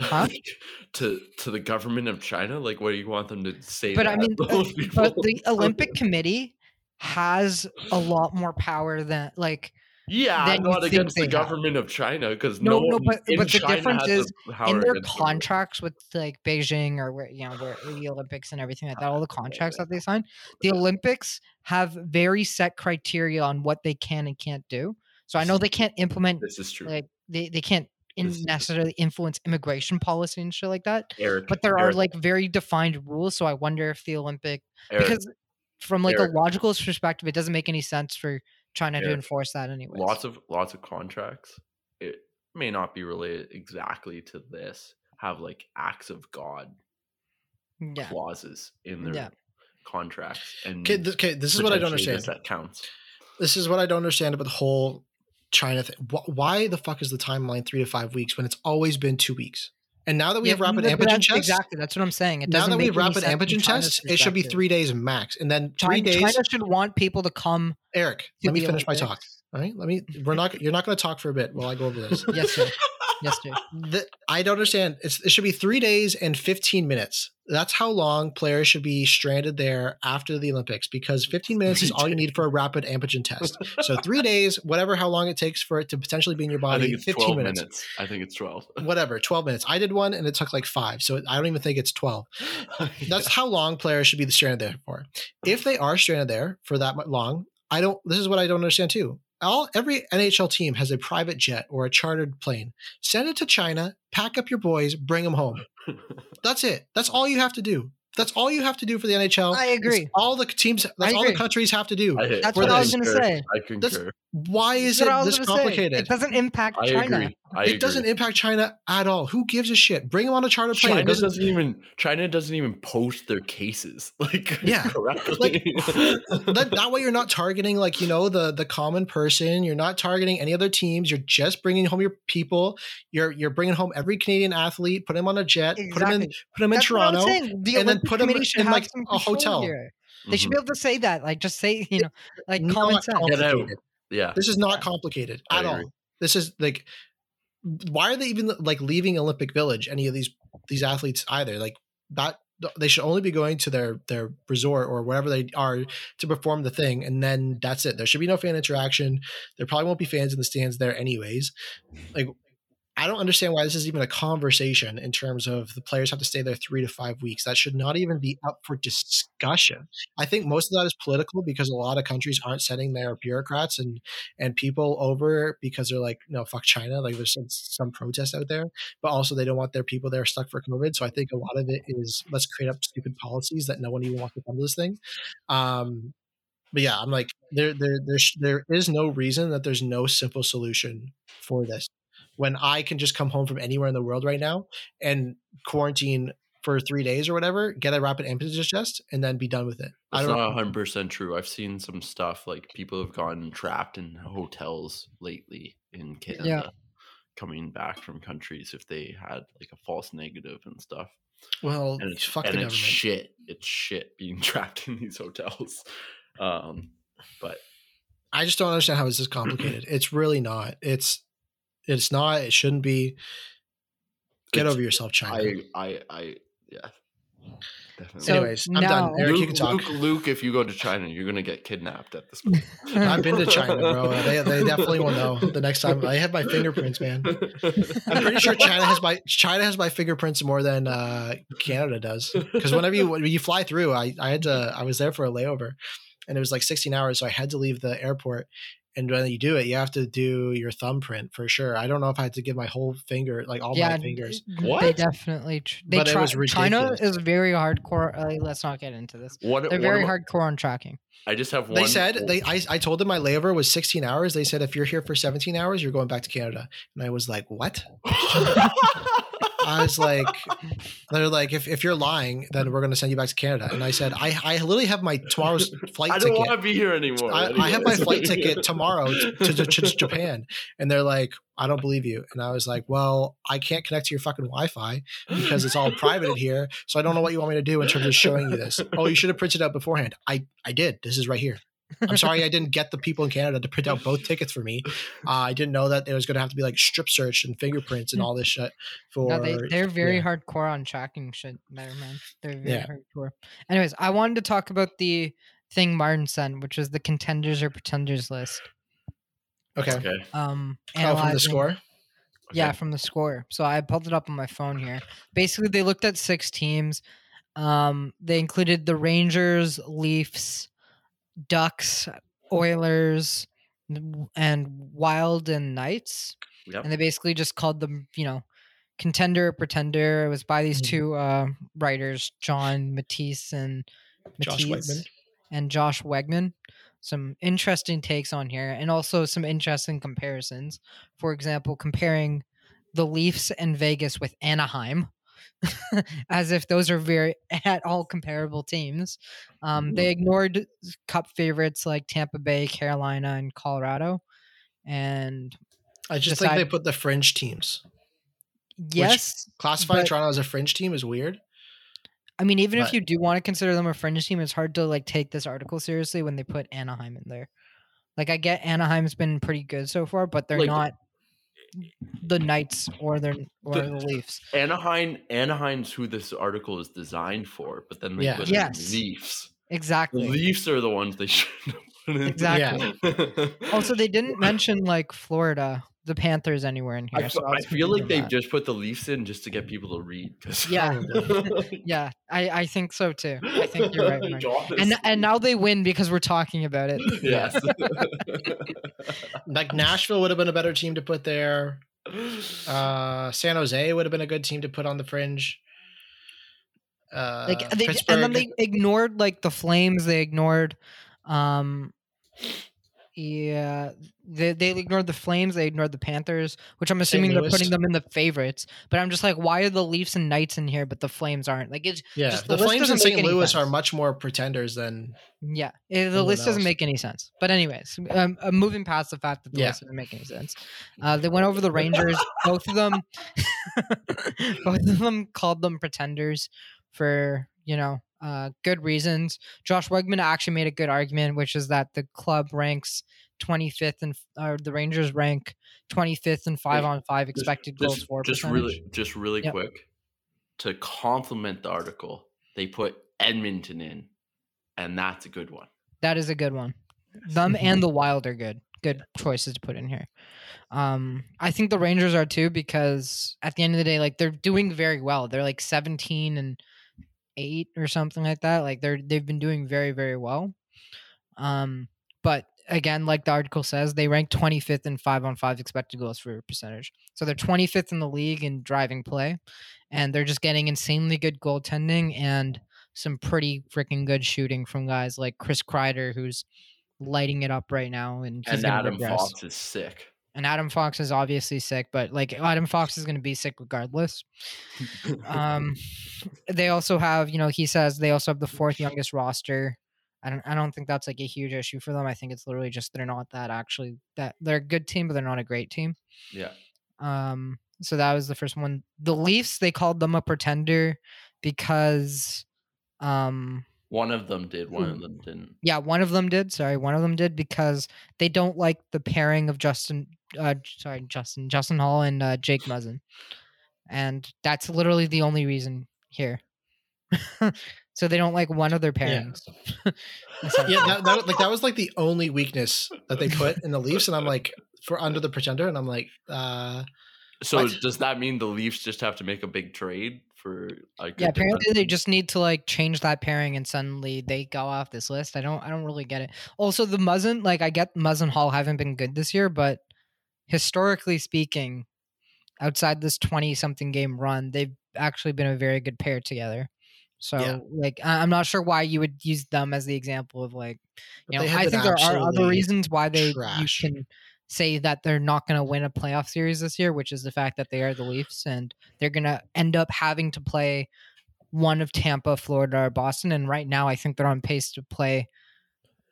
Huh? to to the government of China, like what do you want them to say? But I mean, uh, but the Olympic Committee has a lot more power than like yeah, than not against the have. government of China because No, no, no, but- but the China difference is the in their contracts with like Beijing or where you know where the Olympics and everything like that, all the contracts that they sign, the Olympics have very set criteria on what they can and can't do. So I know they can't implement This is true. like they, they can't in necessarily influence immigration policy and shit like that. Eric, But there are like very defined rules. So I wonder if the Olympic Eric, because from like Eric. a logical perspective, it doesn't make any sense for China to enforce that anyway. lots of lots of contracts. It may not be related exactly to this have like acts of God mm, Yeah. clauses in their Yeah. contracts. And Okay, th- okay, this is what I don't understand. That counts. This is what I don't understand about the whole China thing. Wh- Why the fuck is the timeline three to five weeks when it's always been two weeks? And now that we Yeah, have rapid antigen tests, Exactly. That's what I'm saying. It now that we have rapid antigen tests, it should be three days max, and then three China, days. China should want people to come. Eric, to let me finish my talk. All right, let me. We're not. You're not going to talk for a bit while I go over this. Yes, sir. Yes, the, I don't understand. It's, it should be three days and 15 minutes. That's how long players should be stranded there after the Olympics because 15 minutes is all you need for a rapid antigen test. So three days, whatever how long it takes for it to potentially be in your I body, think it's 15 12 minutes. minutes. I think it's 12. Whatever, 12 minutes. I did one and it took like five. So I don't even think it's 12. That's how long players should be stranded there for. If they are stranded there for that long, I don't. This is what I don't understand too. All every NHL team has a private jet or a chartered plane. Send it to China, pack up your boys, bring them home. That's it. That's all you have to do. That's all you have to do for the NHL. I It's agree. all the teams. That's all the countries have to do. I- That's what I was gonna say. I concur. Why is That's it was this gonna say. complicated? It doesn't impact I China. agree. I It doesn't impact China at all. Who gives a shit? Bring them on a chartered plane. China doesn't- doesn't even China doesn't even post their cases like Yeah. correctly. that, that way you're not targeting like you know the the common person you're not targeting any other teams you're just bringing home your people you're you're bringing home every canadian athlete put them on a jet put him in Exactly. put him in That's what I'm toronto. The and then Olympic put 'em Committee should in, have like, some a control hotel. Here. They should Mhm. be able to say that. Like, just say, you know, like Not common sense. Get out. yeah. this is not complicated I at all this is like why are they even like leaving olympic village any of these these athletes either like that they should only be going to their their resort or wherever they are to perform the thing and then that's it there should be no fan interaction there probably won't be fans in the stands there anyways like i don't understand why this is even a conversation in terms of the players have to stay there three to five weeks that should not even be up for discussion i think most of that is political because a lot of countries aren't sending their bureaucrats and and people over because they're like, no, fuck China. Like there's some, some protests out there, but also they don't want their people there stuck for COVID. So I think a lot of it is let's create up stupid policies that no one even wants to come to this thing. Um, but yeah, I'm like, there, there, there's, there is no reason that there's no simple solution for this. When I can just come home from anywhere in the world right now and quarantine for three days or whatever, get a rapid antigen test, and then be done with it. I That's don't not hundred percent true. I've seen some stuff like people have gotten trapped in hotels lately in Canada, coming back from countries if they had like a false negative and stuff. Well, And it's, fuck and the it's government. shit. It's shit being trapped in these hotels. Um, but I just don't understand how it's this complicated. it's really not. It's it's not. It shouldn't be. Get It's- over yourself, China. I, I, I, yeah, definitely. So Anyways, I'm done. now- Eric, you Luke, can talk. Luke, Luke, if you go to China, you're gonna get kidnapped at this point. I've been to China, bro. They, they definitely will know the next time. I have my fingerprints, man. I'm pretty sure China has my China has my fingerprints more than uh, Canada does. Because whenever you when you fly through, I I had to I was there for a layover, and it was like 16 hours, so I had to leave the airport. And when you do it, you have to do your thumbprint for sure. I don't know if I had to give my whole finger, like all yeah, my fingers. What? They What? definitely. Tr- they But it try- was China is very hardcore. Uh, let's not get into this. What, They're what very am hardcore on tracking. I just have one. They said they I, I told them my layover was 16 hours. They said if you're here for 17 hours, you're going back to Canada. And I was like, what? I was like, they're like, if, if you're lying, then we're going to send you back to Canada. And I said, I, I literally have my tomorrow's flight ticket. I don't ticket. want to be here anymore. I, I have my flight ticket tomorrow to, to, to, to Japan. And they're like, I don't believe you. And I was like, well, I can't connect to your fucking Wi Fi because it's all private in here. So I don't know what you want me to do in terms of showing you this. Oh, you should have printed out beforehand. I, I did. This is right here. I'm sorry I didn't get the people in Canada to print out both tickets for me. Uh, I didn't know that there was going to have to be like strip search and fingerprints and all this shit for. No, they they're very yeah. hardcore on tracking shit there, man. They're very Yeah. hardcore. Anyways, I wanted to talk about the thing Martin sent, which was the contenders or pretenders list. Okay. Okay. Um, Oh, from the analyzing- score. Yeah, from the score. So I pulled it up on my phone here. Basically, they looked at six teams. Um, they included the Rangers, Leafs, Ducks, Oilers, and Wild and Knights. Yep. And they basically just called them, you know, contender, pretender. It was by these Mhm. two uh, writers, John Matisz and Josh Matisz Wegman. and Josh Wegman. some interesting takes on here and also some interesting comparisons. For example, comparing the Leafs and Vegas with Anaheim. as if those are very at all comparable teams. Um, they ignored cup favorites like Tampa Bay, Carolina, and Colorado. And I just think they put the fringe teams. yes, Classifying but- Toronto as a fringe team is weird. I mean, even if you do want to consider them a fringe team, it's hard to like take this article seriously when they put Anaheim in there. Like, I get Anaheim's been pretty good so far, but they're Like- not the Knights or they're or The- the Leafs. Anaheim, Anaheim's who this article is designed for, but then they Yeah. put Yes. in Leafs. The Exactly. Leafs are the ones they should have put in. Exactly. Also, they didn't mention like Florida, the Panthers anywhere in here. f- so I, I feel like they've that. just put the Leafs in just to get people to read. Yeah. Yeah, I, I think so too. I think you're right. And and now they win because we're talking about it. yes. Like Nashville would have been a better team to put there. Uh, San Jose would have been a good team to put on the fringe. Uh, Like they, and then they ignored like the Flames. They ignored, um, yeah, they they ignored the Flames. They ignored the Panthers, which I'm assuming they're putting them in the favorites. But I'm just like, why are the Leafs and Knights in here, but the Flames aren't? Like it's yeah, just the, the Flames and St. Louis are much more pretenders than Yeah, eh, the list doesn't make any sense. But anyways, um, uh, moving past the fact that the Yeah. list doesn't make any sense, uh, they went over the Rangers. both of them, both of them called them pretenders for you know uh, good reasons. Josh Wegman actually made a good argument, which is that the club ranks 25th and or the Rangers rank 25th and five Wait, on five Just- expected goals just, for just percentage. really just really Yep. quick to complement the article they put edmonton in and that's a good one That is a good one. Them and the Wild are good. Good choices to put in here. Um, I think the Rangers are too because at the end of the day, like they're doing very well. They're like 17 and eight or something like that. Like they're they've been doing very very well. Um, but again, like the article says, they rank 25th in five on five expected goals for percentage. So they're 25th in the league in driving play, and they're just getting insanely good goaltending and some pretty freaking good shooting from guys like Chris Kreider, who's lighting it up right now, and and adam fox is sick And Adam Fox is obviously sick, but like Adam Fox is going to be sick regardless. Um, they also have, you know, he says they also have the fourth youngest roster. I don't, I don't think that's like a huge issue for them. I think it's literally just they're not that actually that they're a good team, but they're not a great team. yeah Um, so that was the first one. The Leafs, they called them a pretender because, um, one of them did one of them didn't yeah, one of them did. Sorry, one of them did because they don't like the pairing of Justin. Uh, sorry, Justin, Justin Holl and uh, Jake Muzzin, and that's literally the only reason here. so they don't like one of their Yeah. pairings. yeah. essentially. That, that like that was like the only weakness that they put in the Leafs, and I'm like for under the pretender, and I'm like, uh, so What? does that mean the leafs just have to make a big trade for good yeah, apparently they just need to like change that pairing, and suddenly they go off this list. I don't, I don't really get it. Also, the Muzzin, like I get Muzzin Holl haven't been good this year, but historically speaking, outside this twenty something game run, they've actually been a very good pair together. So, Yeah. like, I'm not sure why you would use them as the example of like, but you know, I think there are other reasons why they trash. you can say that they're not going to win a playoff series this year, which is the fact that they are the Leafs and they're going to end up having to play one of Tampa, Florida, or Boston. And right now, I think they're on pace to play.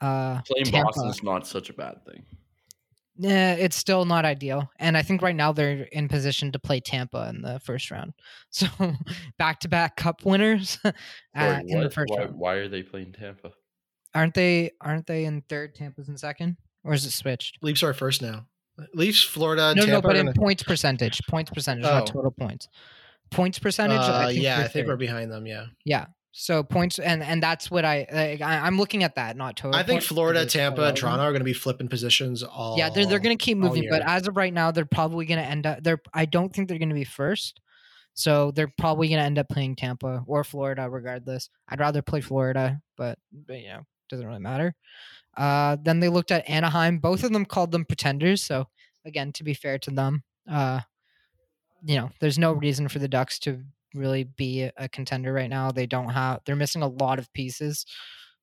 Uh, playing Tampa. boston's not such a bad thing yeah, it's still not ideal, and I think right now they're in position to play Tampa in the first round. So back-to-back Cup winners uh, Sorry, in the first why, round, why are they playing tampa aren't they? Aren't they in third? Tampa's in second, or is it switched? Leafs are first now. Leafs, Florida, no, Tampa. no, but in points percentage, points percentage, not Oh. total points. Points percentage. uh, I think yeah, I think we're behind them. Yeah, yeah. So points, and and that's what I, like, I I'm looking at that, not total. I think Florida, Tampa, and. Toronto are going to be flipping positions all. Yeah, they're they're going to keep moving, but as of right now, they're probably going to end up. They're I don't think they're going to be first, so they're probably going to end up playing Tampa or Florida, regardless. I'd rather play Florida, but, but you know, doesn't really matter. Uh, then they looked at Anaheim. Both of them called them pretenders. So again, to be fair to them, uh, you know, there's no reason for the Ducks to really be a- contender right now. They don't have. They're missing a lot of pieces.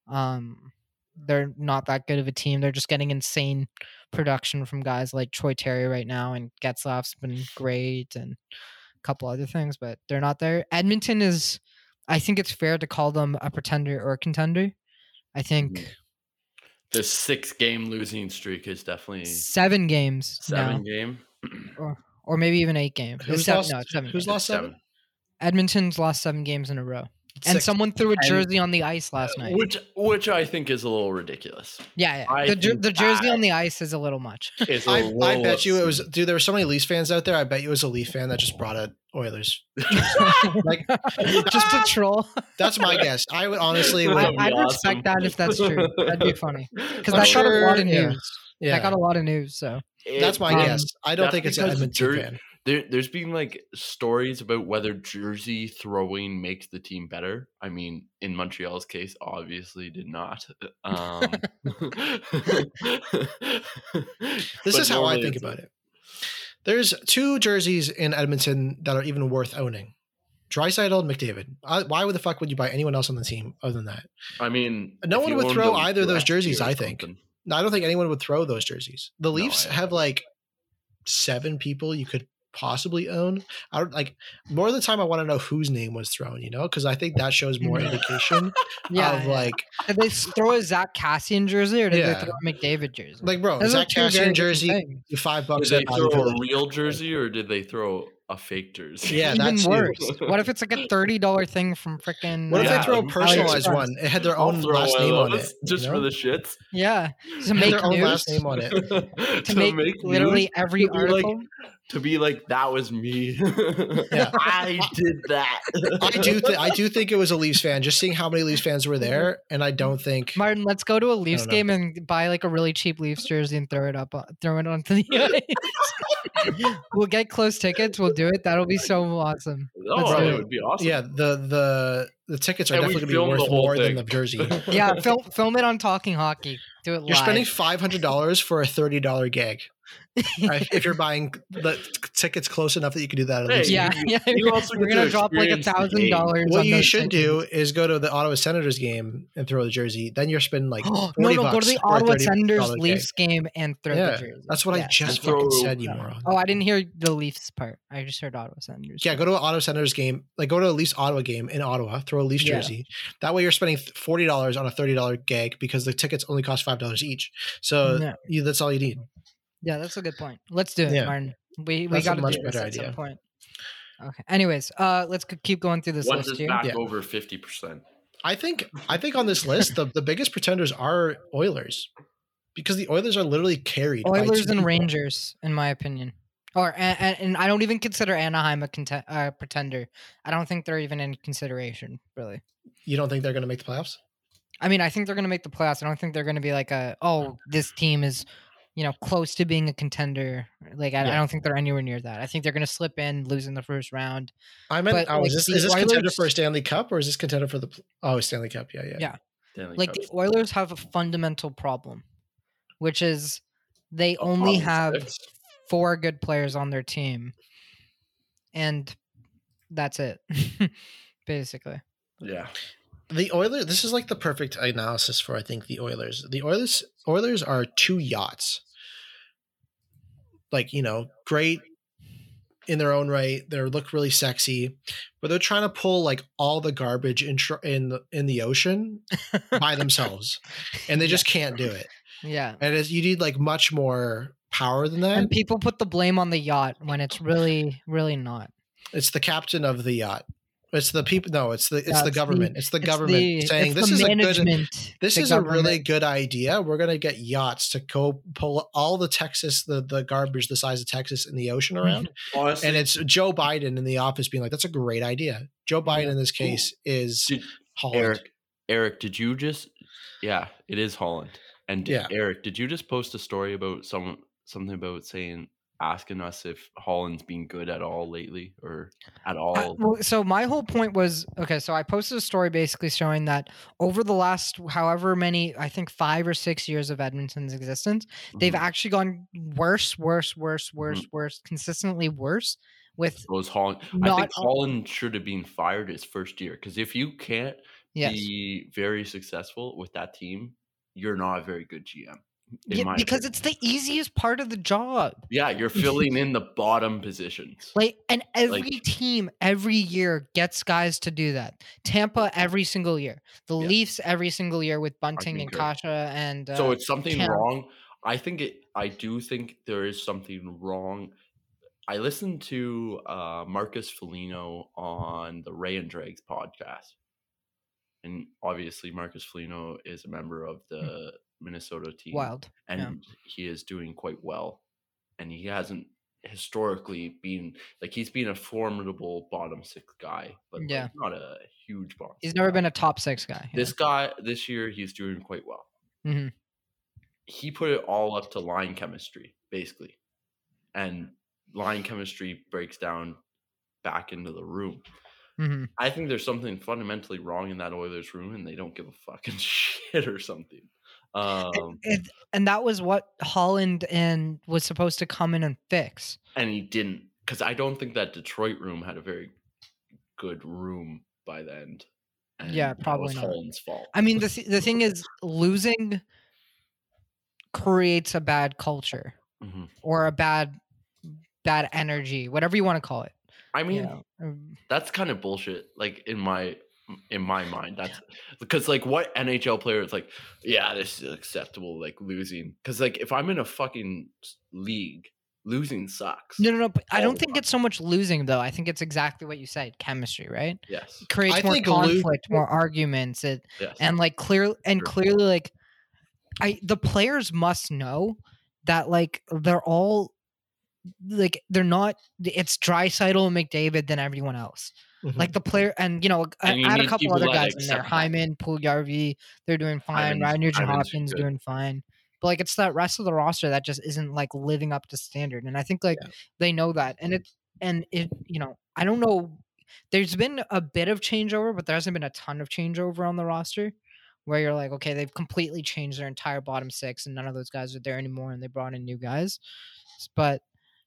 Um, they're not that good of a team. They're just getting insane production from guys like Troy Terry right now, and Getzlaf's been great, and a couple other things, but they're not there. Edmonton is, I think it's fair to call them a pretender or a contender. I think The six game losing streak is definitely seven games seven now, game. or maybe even eight games. Who's seven, lost? no, seven Who's games. lost seven? Edmonton's lost seven games in a row, and Six. someone threw a And- jersey on the ice last night. Which which I think is a little ridiculous. yeah, yeah. The, jer- the jersey that- on the ice is a little much. It's a I, I little bet you it was dude. There were so many Leafs fans out there. I bet you it was a Leaf fan that just brought a Oilers. Like just to troll. that's my guess. I would honestly I, would. That'd I'd awesome. respect that if that's true. That'd be funny because I'm that got a lot of news. Yeah, That got a lot of news. So that's my Um, guess. I don't think it's an because Edmonton Jer- fan. There, there's been like stories about whether jersey throwing makes the team better. I mean, in Montreal's case, obviously did not. Um, This is how I think about it. There's two jerseys in Edmonton that are even worth owning. Draisaitl and McDavid. I, why would the fuck would you buy anyone else on the team other than that? I mean, No one would throw either of those jerseys, I think. something. No, I don't think anyone would throw those jerseys. The Leafs I- have like seven people you could possibly own. I don't like more of the time. I want to know whose name was thrown. You know, because I think that shows more indication yeah, of yeah. like did they throw a Zack Kassian jersey or did Yeah. they throw a McDavid jersey? like bro, Those are Zach two Kassian jersey, things. five Did bucks. they at throw a Village, real jersey or did they throw a fake jersey? Yeah, Even that's worse. what if it's like a thirty dollar thing from freaking? What if Yeah, they throw a personalized AliExpress. one? It had their own last name on it, just you for the shits. Yeah, to make their own news. last name on it. to, make, literally news, every to be like- article. To be like that was me. Yeah. I did that. I do. Th- I do think it was a Leafs fan. Just seeing how many Leafs fans were there, and I don't think. Martin, let's go to a Leafs game and buy like a really cheap Leafs jersey and throw it up, uh, throw it onto the ice. we'll get close tickets. We'll do it. That'll be so awesome. Oh, do it it. would be awesome. Yeah, the the the tickets are And definitely going to be worth whole more than the jersey. Yeah, film film it on Talking Hockey. Do it You're live. spending five hundred dollars for a thirty dollar gag. Right? if you're buying the tickets close enough that you can do that. At Hey, least. yeah, you- yeah. you also We're gonna to drop like a thousand dollars. What you should tickets. do is go to the Ottawa Senators game and throw the jersey. Then you're spending like no, no, go to the Ottawa Senators. Leafs game and throw Yeah, the jersey. That's what I just throw- fucking said, you moron. Oh, I didn't hear the Leafs part. I just heard Ottawa Senators. Yeah, go to an Ottawa Senators game. Like go to a Leafs Ottawa game in Ottawa. Throw a Leafs Yeah. jersey. That way you're spending forty dollars on a thirty dollar gag because the tickets only cost five dollars each. So Yeah. you, that's all you need. Yeah, that's a good point. Let's do it, Yeah. Martin. We we That's a got to much do this better at some idea. point. Okay. Anyways, uh, let's keep going through this Once list it's here. back Yeah. over fifty percent. I think I think on this list the, the biggest pretenders are Oilers because the Oilers are literally carried. Oilers two and people. Rangers, in my opinion. Or and, and, and I don't even consider Anaheim a conte- uh, pretender. I don't think they're even in consideration, really. You don't think they're going to make the playoffs? I mean, I think they're going to make the playoffs. I don't think they're going to be like a oh, this team is, you know, close to being a contender. Like I, I don't think they're anywhere near that. I think they're going to slip in, lose in the first round. I meant, But, oh, like, is this, is this contender Oilers- for a Stanley Cup or is this contender for the? Oh, Stanley Cup. Yeah, yeah. Yeah. like the Oilers have a fundamental problem, which is they Oh, only have four good players on their team, and that's it, basically. Yeah. The Oilers. This is like the perfect analysis for I think the Oilers. The Oilers. Oilers are two yachts. Like you know, great in their own right. They look really sexy, but they're trying to pull like all the garbage in tr- in the, in the ocean by themselves, and they just can't do it. Yeah, And it's, you need like much more power than that. and people put the blame on the yacht when it's really, really not. It's the captain of the yacht. It's the people. No, it's the it's Yeah, the it's the- government. it's the It's government the- saying this the is a good. This the is a really good idea. We're gonna get yachts to go pull all the Texas, the the garbage the size of Texas in the ocean mm-hmm. around, Honestly, and it's Joe Biden in the office being like, "That's a great idea." Joe Biden in this case is Did- Holland. Eric, Eric, did you just? Yeah, it is Holland. And Yeah. Eric, did you just post a story about some something about saying asking us if Holland's been good at all lately or at all? so my whole point was okay. So I posted a story basically showing that over the last however many, I think five or six years of Edmonton's existence, they've Mhm. actually gone worse, worse, worse, Mm-hmm. worse, worse, consistently worse. With was Holland. I think Holland should have been fired his first year because if you can't yes, be very successful with that team, you're not a very good GM. Yeah, because opinion. it's the easiest part of the job. yeah, you're filling in the bottom positions. Like, and every Like- team every year gets guys to do that. Tampa every single year. The Yeah. Leafs every single year with Bunting and. Kasha and uh, so it's something Cam. wrong. I think it. I do think there is something wrong. I listened to uh, Marcus Foligno on the Ray and Dregs podcast, and obviously Marcus Foligno is a member of the Minnesota team, Wild. and yeah. he is doing quite well. And he hasn't historically been like he's been a formidable bottom six guy, but like, Yeah. not a huge bottom. He's never guy. been a top six guy. This guy this year he's doing quite well. Mhm. He put it all up to line chemistry, basically. And line chemistry breaks down back into the room. Mhm. I think there's something fundamentally wrong in that Oilers room and they don't give a fucking shit or something. Um And, and that was what Holland and was supposed to come in and fix. and he didn't because I don't think that Detroit room had a very good room by the end. And Yeah, probably not. Holland's fault. I mean, the th- the thing is, losing creates a bad culture Mhm. or a bad bad energy, whatever you want to call it. I mean? Um, that's kind of bullshit like in my in my mind that's because like what nhl player is like yeah this is acceptable like losing because like if i'm in a fucking league losing sucks No, no, no. But I don't think time. it's so much losing though. I think it's exactly what you said, chemistry, right? yes It creates I more think lo- conflict, more arguments, it, yes and like clear and Sure. clearly like I the players must know that like they're all like they're not it's Draisaitl and McDavid than everyone else. Mhm. Like the player and you know Mm-hmm. And add a couple other guys in there. Hyman, Puljarvi, they're doing fine. Ryan Nugent Hopkins doing fine. But like it's that rest of the roster that just isn't like living up to standard. And I think like Yeah. they know that. And it and it you know, I don't know there's been a bit of changeover, but there hasn't been a ton of changeover on the roster where you're like, okay, they've completely changed their entire bottom six and none of those guys are there anymore and they brought in new guys. But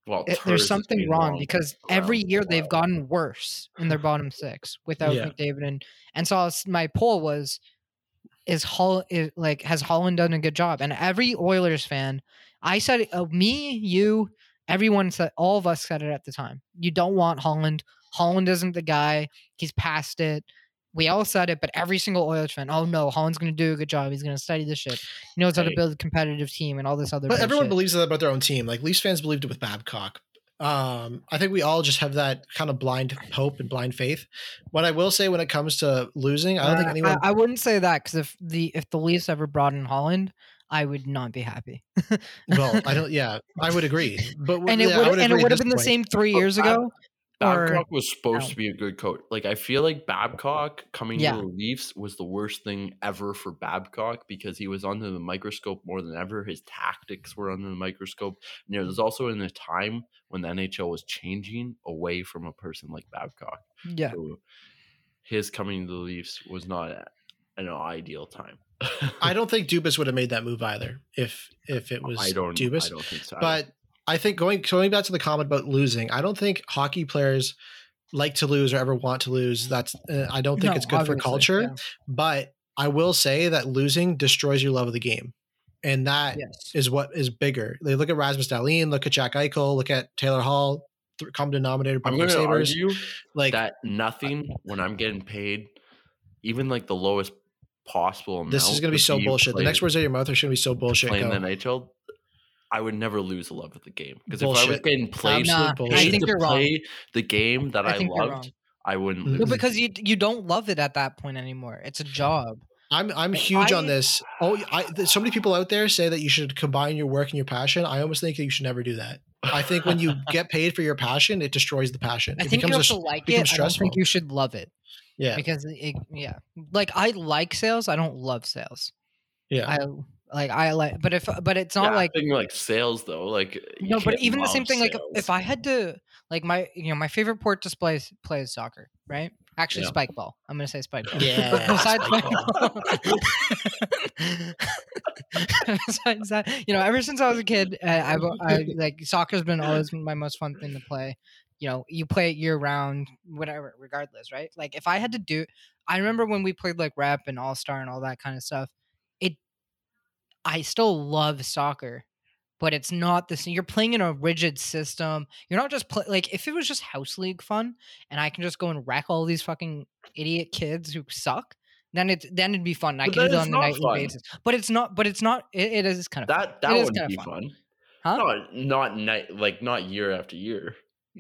well it- there's something been wrong because every year they've gotten worse in their bottom six without Yeah. McDavid and and so was- my poll was is Hall is, like has Holland done a good job? And every Oilers fan I said uh, me you everyone said all of us said it at the time. You don't want Holland. Holland isn't the guy. He's past it we all said it but every single Oilers fan oh no Holland's going to do a good job he's going to study the shit he knows how to build a competitive team and all this other But everyone bullshit. believes that about their own team. Like Leafs fans believed it with Babcock. Um, I think we all just have that kind of blind hope and blind faith. What I will say when it comes to losing, I don't think Uh, anyone. I, I wouldn't say that because if the if the Leafs ever brought in Holland, I would not be happy. well, I don't. Yeah, I would agree. But and it yeah, would and it would have this been the same three years Bab- ago. Or Babcock was supposed no. to be a good coach. Like I feel like Babcock coming Yeah. to the Leafs was the worst thing ever for Babcock because he was under the microscope more than ever. His tactics were under the microscope. And there was also in a time when the NHL was changing away from a person like Babcock. yeah, So his coming to the Leafs was not an ideal time. I don't think Dubas would have made that move either if if it was I don't. Dubas. I don't think so. But I think going going back to the comment about losing, I don't think hockey players like to lose or ever want to lose. That's uh, I don't think No, it's good for culture. yeah. But I will say that losing destroys your love of the game, and that is Yes. what is bigger. They look at Rasmus Dahlin, look at Jack Eichel, look at Taylor Hall, th- common denominator, I'm going to Sabres. argue Like that nothing when I'm getting paid, even like the lowest possible amount. this is going to be so bullshit. The next words out of your mouth are going to be so bullshit. playing Go. the NHL. I would never lose the love of the game because if I was Bullshit. getting played, Nah, bullshit. I paid think to you're wrong. play the game that I I, think you're wrong. loved, I wouldn't No, lose. No, because you you don't love it at that point anymore. It's a job. I'm I'm If huge on I- this. Oh, I, there's so many people out there say that you should combine your work and your passion. I almost think that you should never do that. I think when you get paid for your passion, it destroys the passion. I it think you have becomes a, to like it. becomes I don't stressful. think you should love it yeah, because it, yeah, like I like sales. I don't love sales. yeah. I like I like, but if but it's not I like think like sales though, like you no, but even the same love thing. Like if- I had to, like my you know my favorite port to play is, play is soccer, right? Actually, Yeah. spike ball. I'm gonna say spike ball. Yeah, besides spike ball- besides that, you know, ever since I was a kid, uh, I've I, like soccer's been always my most fun thing to play. You know, you play it year round, whatever, regardless, right? Like if I had to do, I remember when we played like rep and all star and all that kind of stuff. It I still love soccer, but it's not the same. You're playing in a rigid system. You're not just play like if it was just house league fun and I can just go and wreck all these fucking idiot kids who suck. Then it then it'd be fun. I But can do it's on a not nightly fun. basis. But it's not. But it's not. It, it is kind of That that would be fun. fun. Huh? Not not night like not year after year.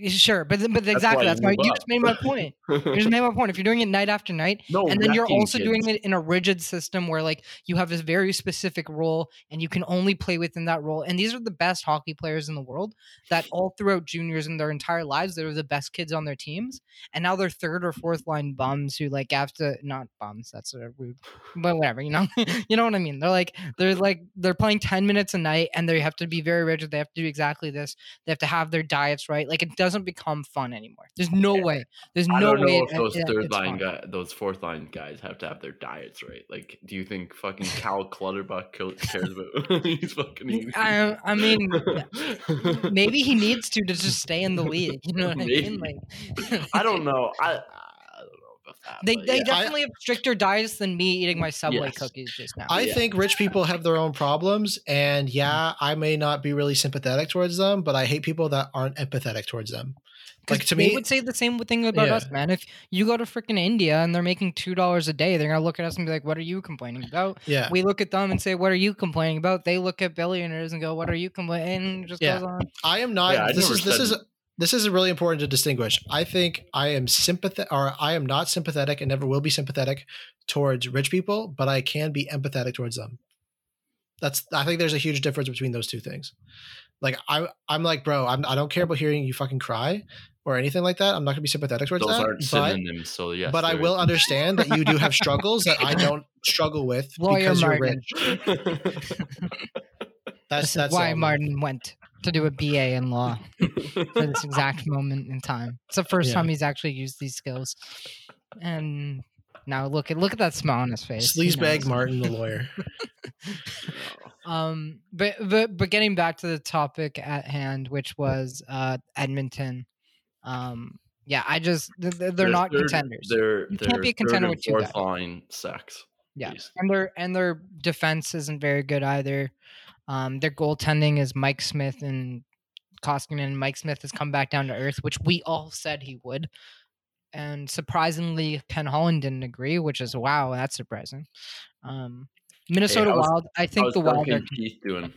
Sure. But but That's exactly why that's my. You just made my point. You just made my point. If you're doing it night after night, no, and then you're also doing it in a rigid system where like you have this very specific role and you can only play within that role and these are the best hockey players in the world that all throughout juniors in their entire lives they're the best kids on their teams and now they're third or fourth line bums who like have to not bums that's a rude but whatever you know you know what i mean they're like they're like they're playing 10 minutes a night and they have to be very rigid they have to do exactly this they have to have their diets right like it doesn't become fun anymore there's no way there's I no don't know way if it- those it- third line guy, those fourth line guys have to have their diets right. Like, do you think fucking Cal Clutterbuck cares about? He's fucking. eating- I, I mean, maybe he needs to to just stay in the league. You know what I mean? Like, I don't know. I I don't know about that. They they yeah. definitely have stricter diets than me eating my Subway Yes. cookies just now. I Yeah. think rich people have their own problems, and yeah, I may not be really sympathetic towards them, but I hate people that aren't empathetic towards them. Like to they me, would say the same thing about us, man. If you go to freaking India and they're making two dollars a day, they're gonna look at us and be like, "What are you complaining about?" yeah, We look at them and say, "What are you complaining about?" They look at billionaires and go, "What are you complaining?" Just Yeah. goes on. I am not. Yeah, this is this is this is really important to distinguish. I think I am sympathetic, or I am not sympathetic, and never will be sympathetic towards rich people, but I can be empathetic towards them. That's. I think there's a huge difference between those two things. Like I, I'm like, bro, I'm, I don't care about hearing you fucking cry or anything like that. I'm not gonna be sympathetic towards those that. aren't but synonyms. So yes, but I there will understand that you do have struggles that I don't struggle with Lawyer because you're Martin. rich. That's that's why. Martin went to do a BA in law for this exact moment in time. It's the first Yeah. time he's actually used these skills. And now look at look at that smile on his face. He Sleazebag knows. Martin, the lawyer. Um, but but but getting back to the topic at hand, which was uh Edmonton. Um, yeah, I just th- th- they're, They're not third- contenders. They're, You can't be a contender and with two fourth guys. line sex. Yeah, basically. and their and their defense isn't very good either. Um, their goaltending is Mike Smith and Koskinen. Mike Smith has come back down to earth, which we all said he would. And surprisingly, Ken Holland didn't agree, which is wow, that's surprising. Um, Minnesota how's- Wild, I think How's the Wild are doing?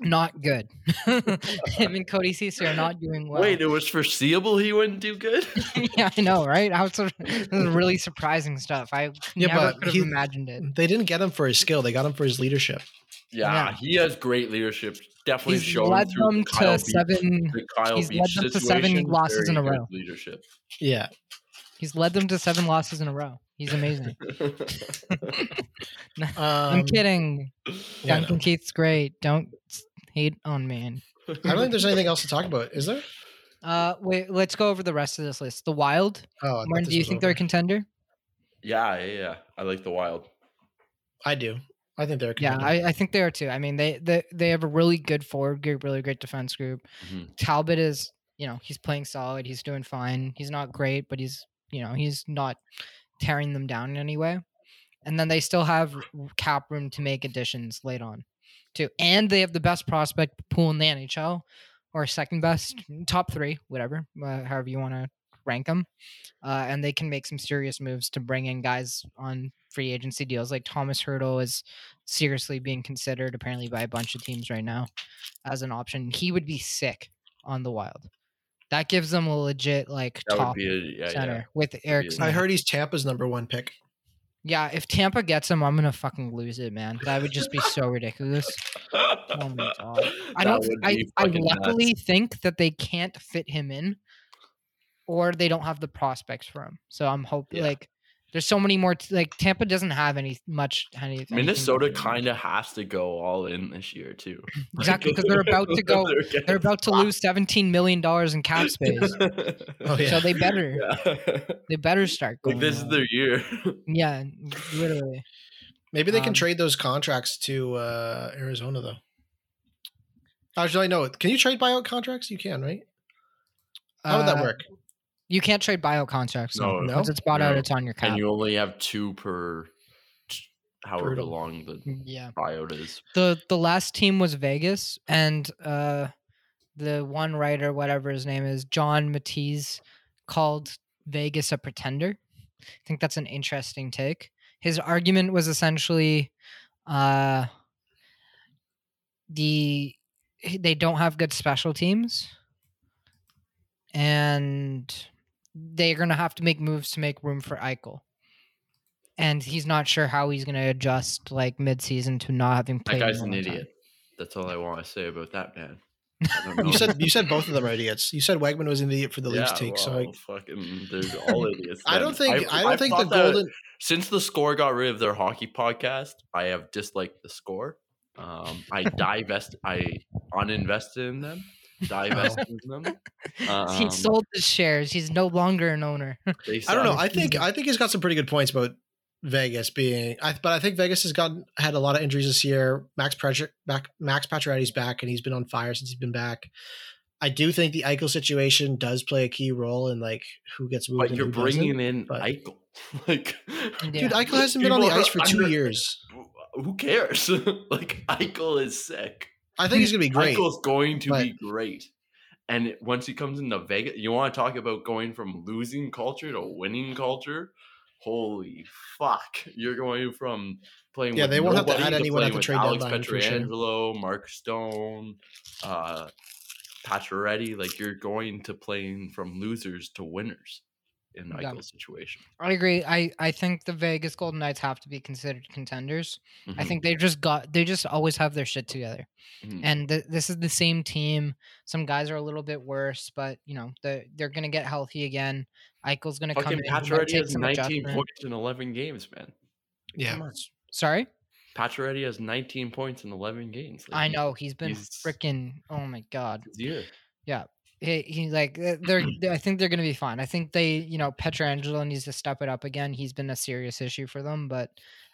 Not good. Him and Cody Ceci are not doing well. Wait, it was foreseeable he wouldn't do good. yeah, I know, right? I was, this is really surprising stuff. I Yeah, never but could have he- imagined it. They didn't get him for his skill; they got him for his leadership. yeah, Yeah. he has great leadership. Definitely He's shown led through them Kyle to Beach, seven. the Kyle he's Beach led them to seven losses in a row. Leadership. Yeah, He's led them to seven losses in a row. He's amazing. um, I'm kidding. yeah, Duncan Keith's great. Don't hate on me. I don't think there's anything else to talk about. Is there? Uh, wait. Let's go over the rest of this list. The Wild. Oh, Martin, do you was think they're a contender? yeah, yeah, yeah. I like the Wild. I do. I think they're. A Yeah. I, I think they are too. I mean, they, they they have a really good forward group, really great defense group. Mhm. Talbot is, you know, he's playing solid. He's doing fine. He's not great, but he's, you know, he's not tearing them down in any way. And then they still have cap room to make additions late on, too. And they have the best prospect pool in the NHL, or second best, top three, whatever, uh, however you want to rank them. Uh, and they can make some serious moves to bring in guys on free agency deals. Like Tomas Hertl is seriously being considered apparently by a bunch of teams right now as an option. He would be sick on the Wild. That gives them a legit like That top a yeah, center yeah. with Eric. be a- I Smith. heard he's Tampa's number one pick. Yeah, if Tampa gets him, I'm gonna fucking lose it, man. That would just be so ridiculous. Oh my god! I don't. would I I fucking nuts. luckily think that they can't fit him in, or they don't have the prospects for him. So I'm hoping Yeah. like there's so many more. T- like Tampa doesn't have any much. Any, Minnesota kind of has to go all in this year too. exactly because they're about to go- getting They're about to lose 17 million dollars in cap space, Oh yeah. so they better. Yeah. They better start going. like this is their year. Yeah, literally. Maybe they can um, trade those contracts to uh, Arizona though. Actually, no. Can you trade buyout contracts? You can, right? How would that Uh, work? You can't trade buyout contracts. No, No. No? once it's bought out, it's on your cap. and you only have two per. however Brutal. long the Yeah. tryout is. The the last team was Vegas, and uh, the one writer, whatever his name is, John Matisz, called Vegas a pretender. I think that's an interesting take. His argument was essentially, uh, the they don't have good special teams, and they're gonna have to make moves to make room for Eichel. And he's not sure how he's gonna adjust like mid-season to not having played. That played. guy's an a long time. idiot. That's all I want to say about that man. I don't know. You said you said both of them are idiots. You said Wegman was an idiot for the Leafs yeah, take. so I, fucking, there's all idiots. I don't think I, don't I've think the golden. since the score got rid of their hockey podcast, I have disliked the score. Um, I divest, I uninvested in them, divested in them. he Um, sold his shares. He's no longer an owner. I don't know. I think I think he's got some pretty good points about Vegas being. I, but I think Vegas has gotten had a lot of injuries this year. Max Pressure back. Max Pacioretty's back, and he's been on fire since he's been back. I do think the Eichel situation does play a key role in like who gets moved. but and you're who bringing in but- Eichel. like, Yeah. Dude, Eichel hasn't been on the ice for two under- years. Who cares? like Eichel is sick. I think he's gonna be great. Eichel's going to but- be great. And once he comes into Vegas, you want to talk about going from losing culture to winning culture? Holy fuck! You're going from playing. Yeah, with they won't have to add anyone playing at the trade Alex deadline, sure. Pietrangelo, Mark Stone, uh, Pacioretty. Like you're going to playing from losers to winners in Yeah. Eichel's situation. I agree. I, I think the Vegas Golden Knights have to be considered contenders. I Mhm, think they just got they just always have their shit together. mhm. And th- this is the same team. Some guys are a little bit worse, but you know they're they're gonna get healthy again. Eichel's gonna come fucking in. he might Pacioretty has 19 adjustment. points in 11 games, man. Yeah, Come on. Sorry, Pacioretty has 19 points in 11 games. Like, I know he's been freaking. Oh my god. his year. He, he like uh, they're they- I think they're gonna be fine. I think they you know Pietrangelo needs to step it up again. He's been a serious issue for them, but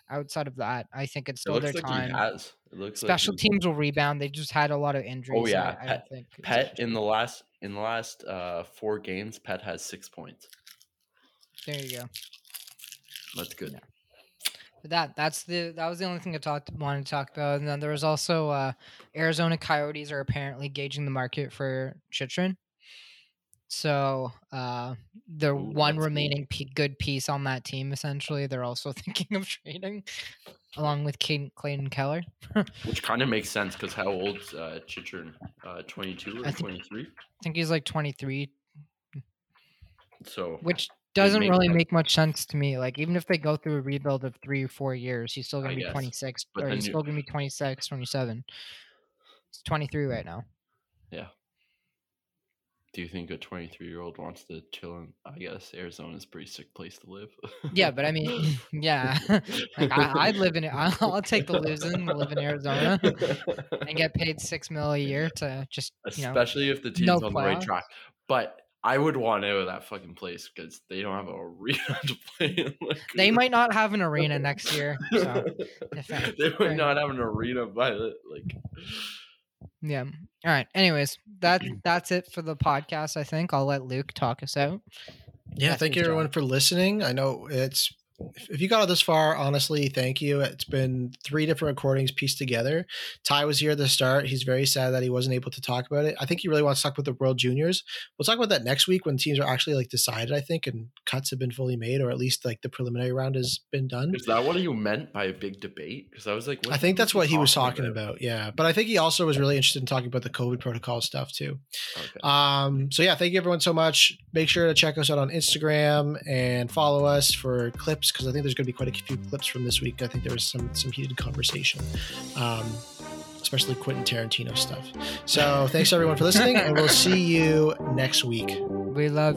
outside of that, I think it's It still looks their like time. he has. It looks Special like teams will rebound. They just had a lot of injuries. Oh yeah, I, Pet- don't think Pet in the last in the last uh four games, Pet has six points. There you go. That's good. Yeah. That that's the that was the only thing I talked wanted to talk about. And then there was also uh, Arizona Coyotes are apparently gauging the market for Chychrun. So uh, the Ooh, one remaining p- good piece on that team, essentially, they're also thinking of trading, along with Clayton, Clayton Keller. Which kind of makes sense because how old's uh, Chychrun? Uh, 22 or I 23? I think he's like 23, So which doesn't really sense. make much sense to me. Like even if they go through a rebuild of three or four years, he's still gonna be guess. 26, But or he's you- still gonna be 26, 27. He's 23 right now. Yeah. Do you think a 23 year old wants to chill in? I guess Arizona's a pretty sick place to live. Yeah, but I mean, yeah, like I, I'd live in it. I'll, I'll take the losing live in Arizona and get paid six mil a year to just you know. especially if the team's no on the right track. But I would want out of that fucking place because they don't have a arena to play in. Like, They might not have an arena next year. So I- they fair might not have an arena by the like. yeah. All right. Anyways, that that's it for the podcast. I think I'll let Luke talk us out. Yeah, That's thank his you job. everyone for listening. I know it's if- you got it this far, honestly, thank you. It's been three different recordings pieced together. Ty was here at the start. He's very sad that he wasn't able to talk about it. I think he really wants to talk about the World Juniors. We'll talk about that next week when teams are actually like decided, I think, and cuts have been fully made, or at least like the preliminary round has been done. Is that what you meant by a big debate? Because I was like, I think that's what he was talking about. Yeah. But I think he also was really interested in talking about the COVID protocol stuff too. Okay. Um, so yeah, thank you everyone so much. Make sure to check us out on Instagram and follow us for clips because I think there's going to be quite a few clips from this week. I think there was some some heated conversation, um, especially Quentin Tarantino stuff. So thanks everyone for listening, and we'll see you next week. We love.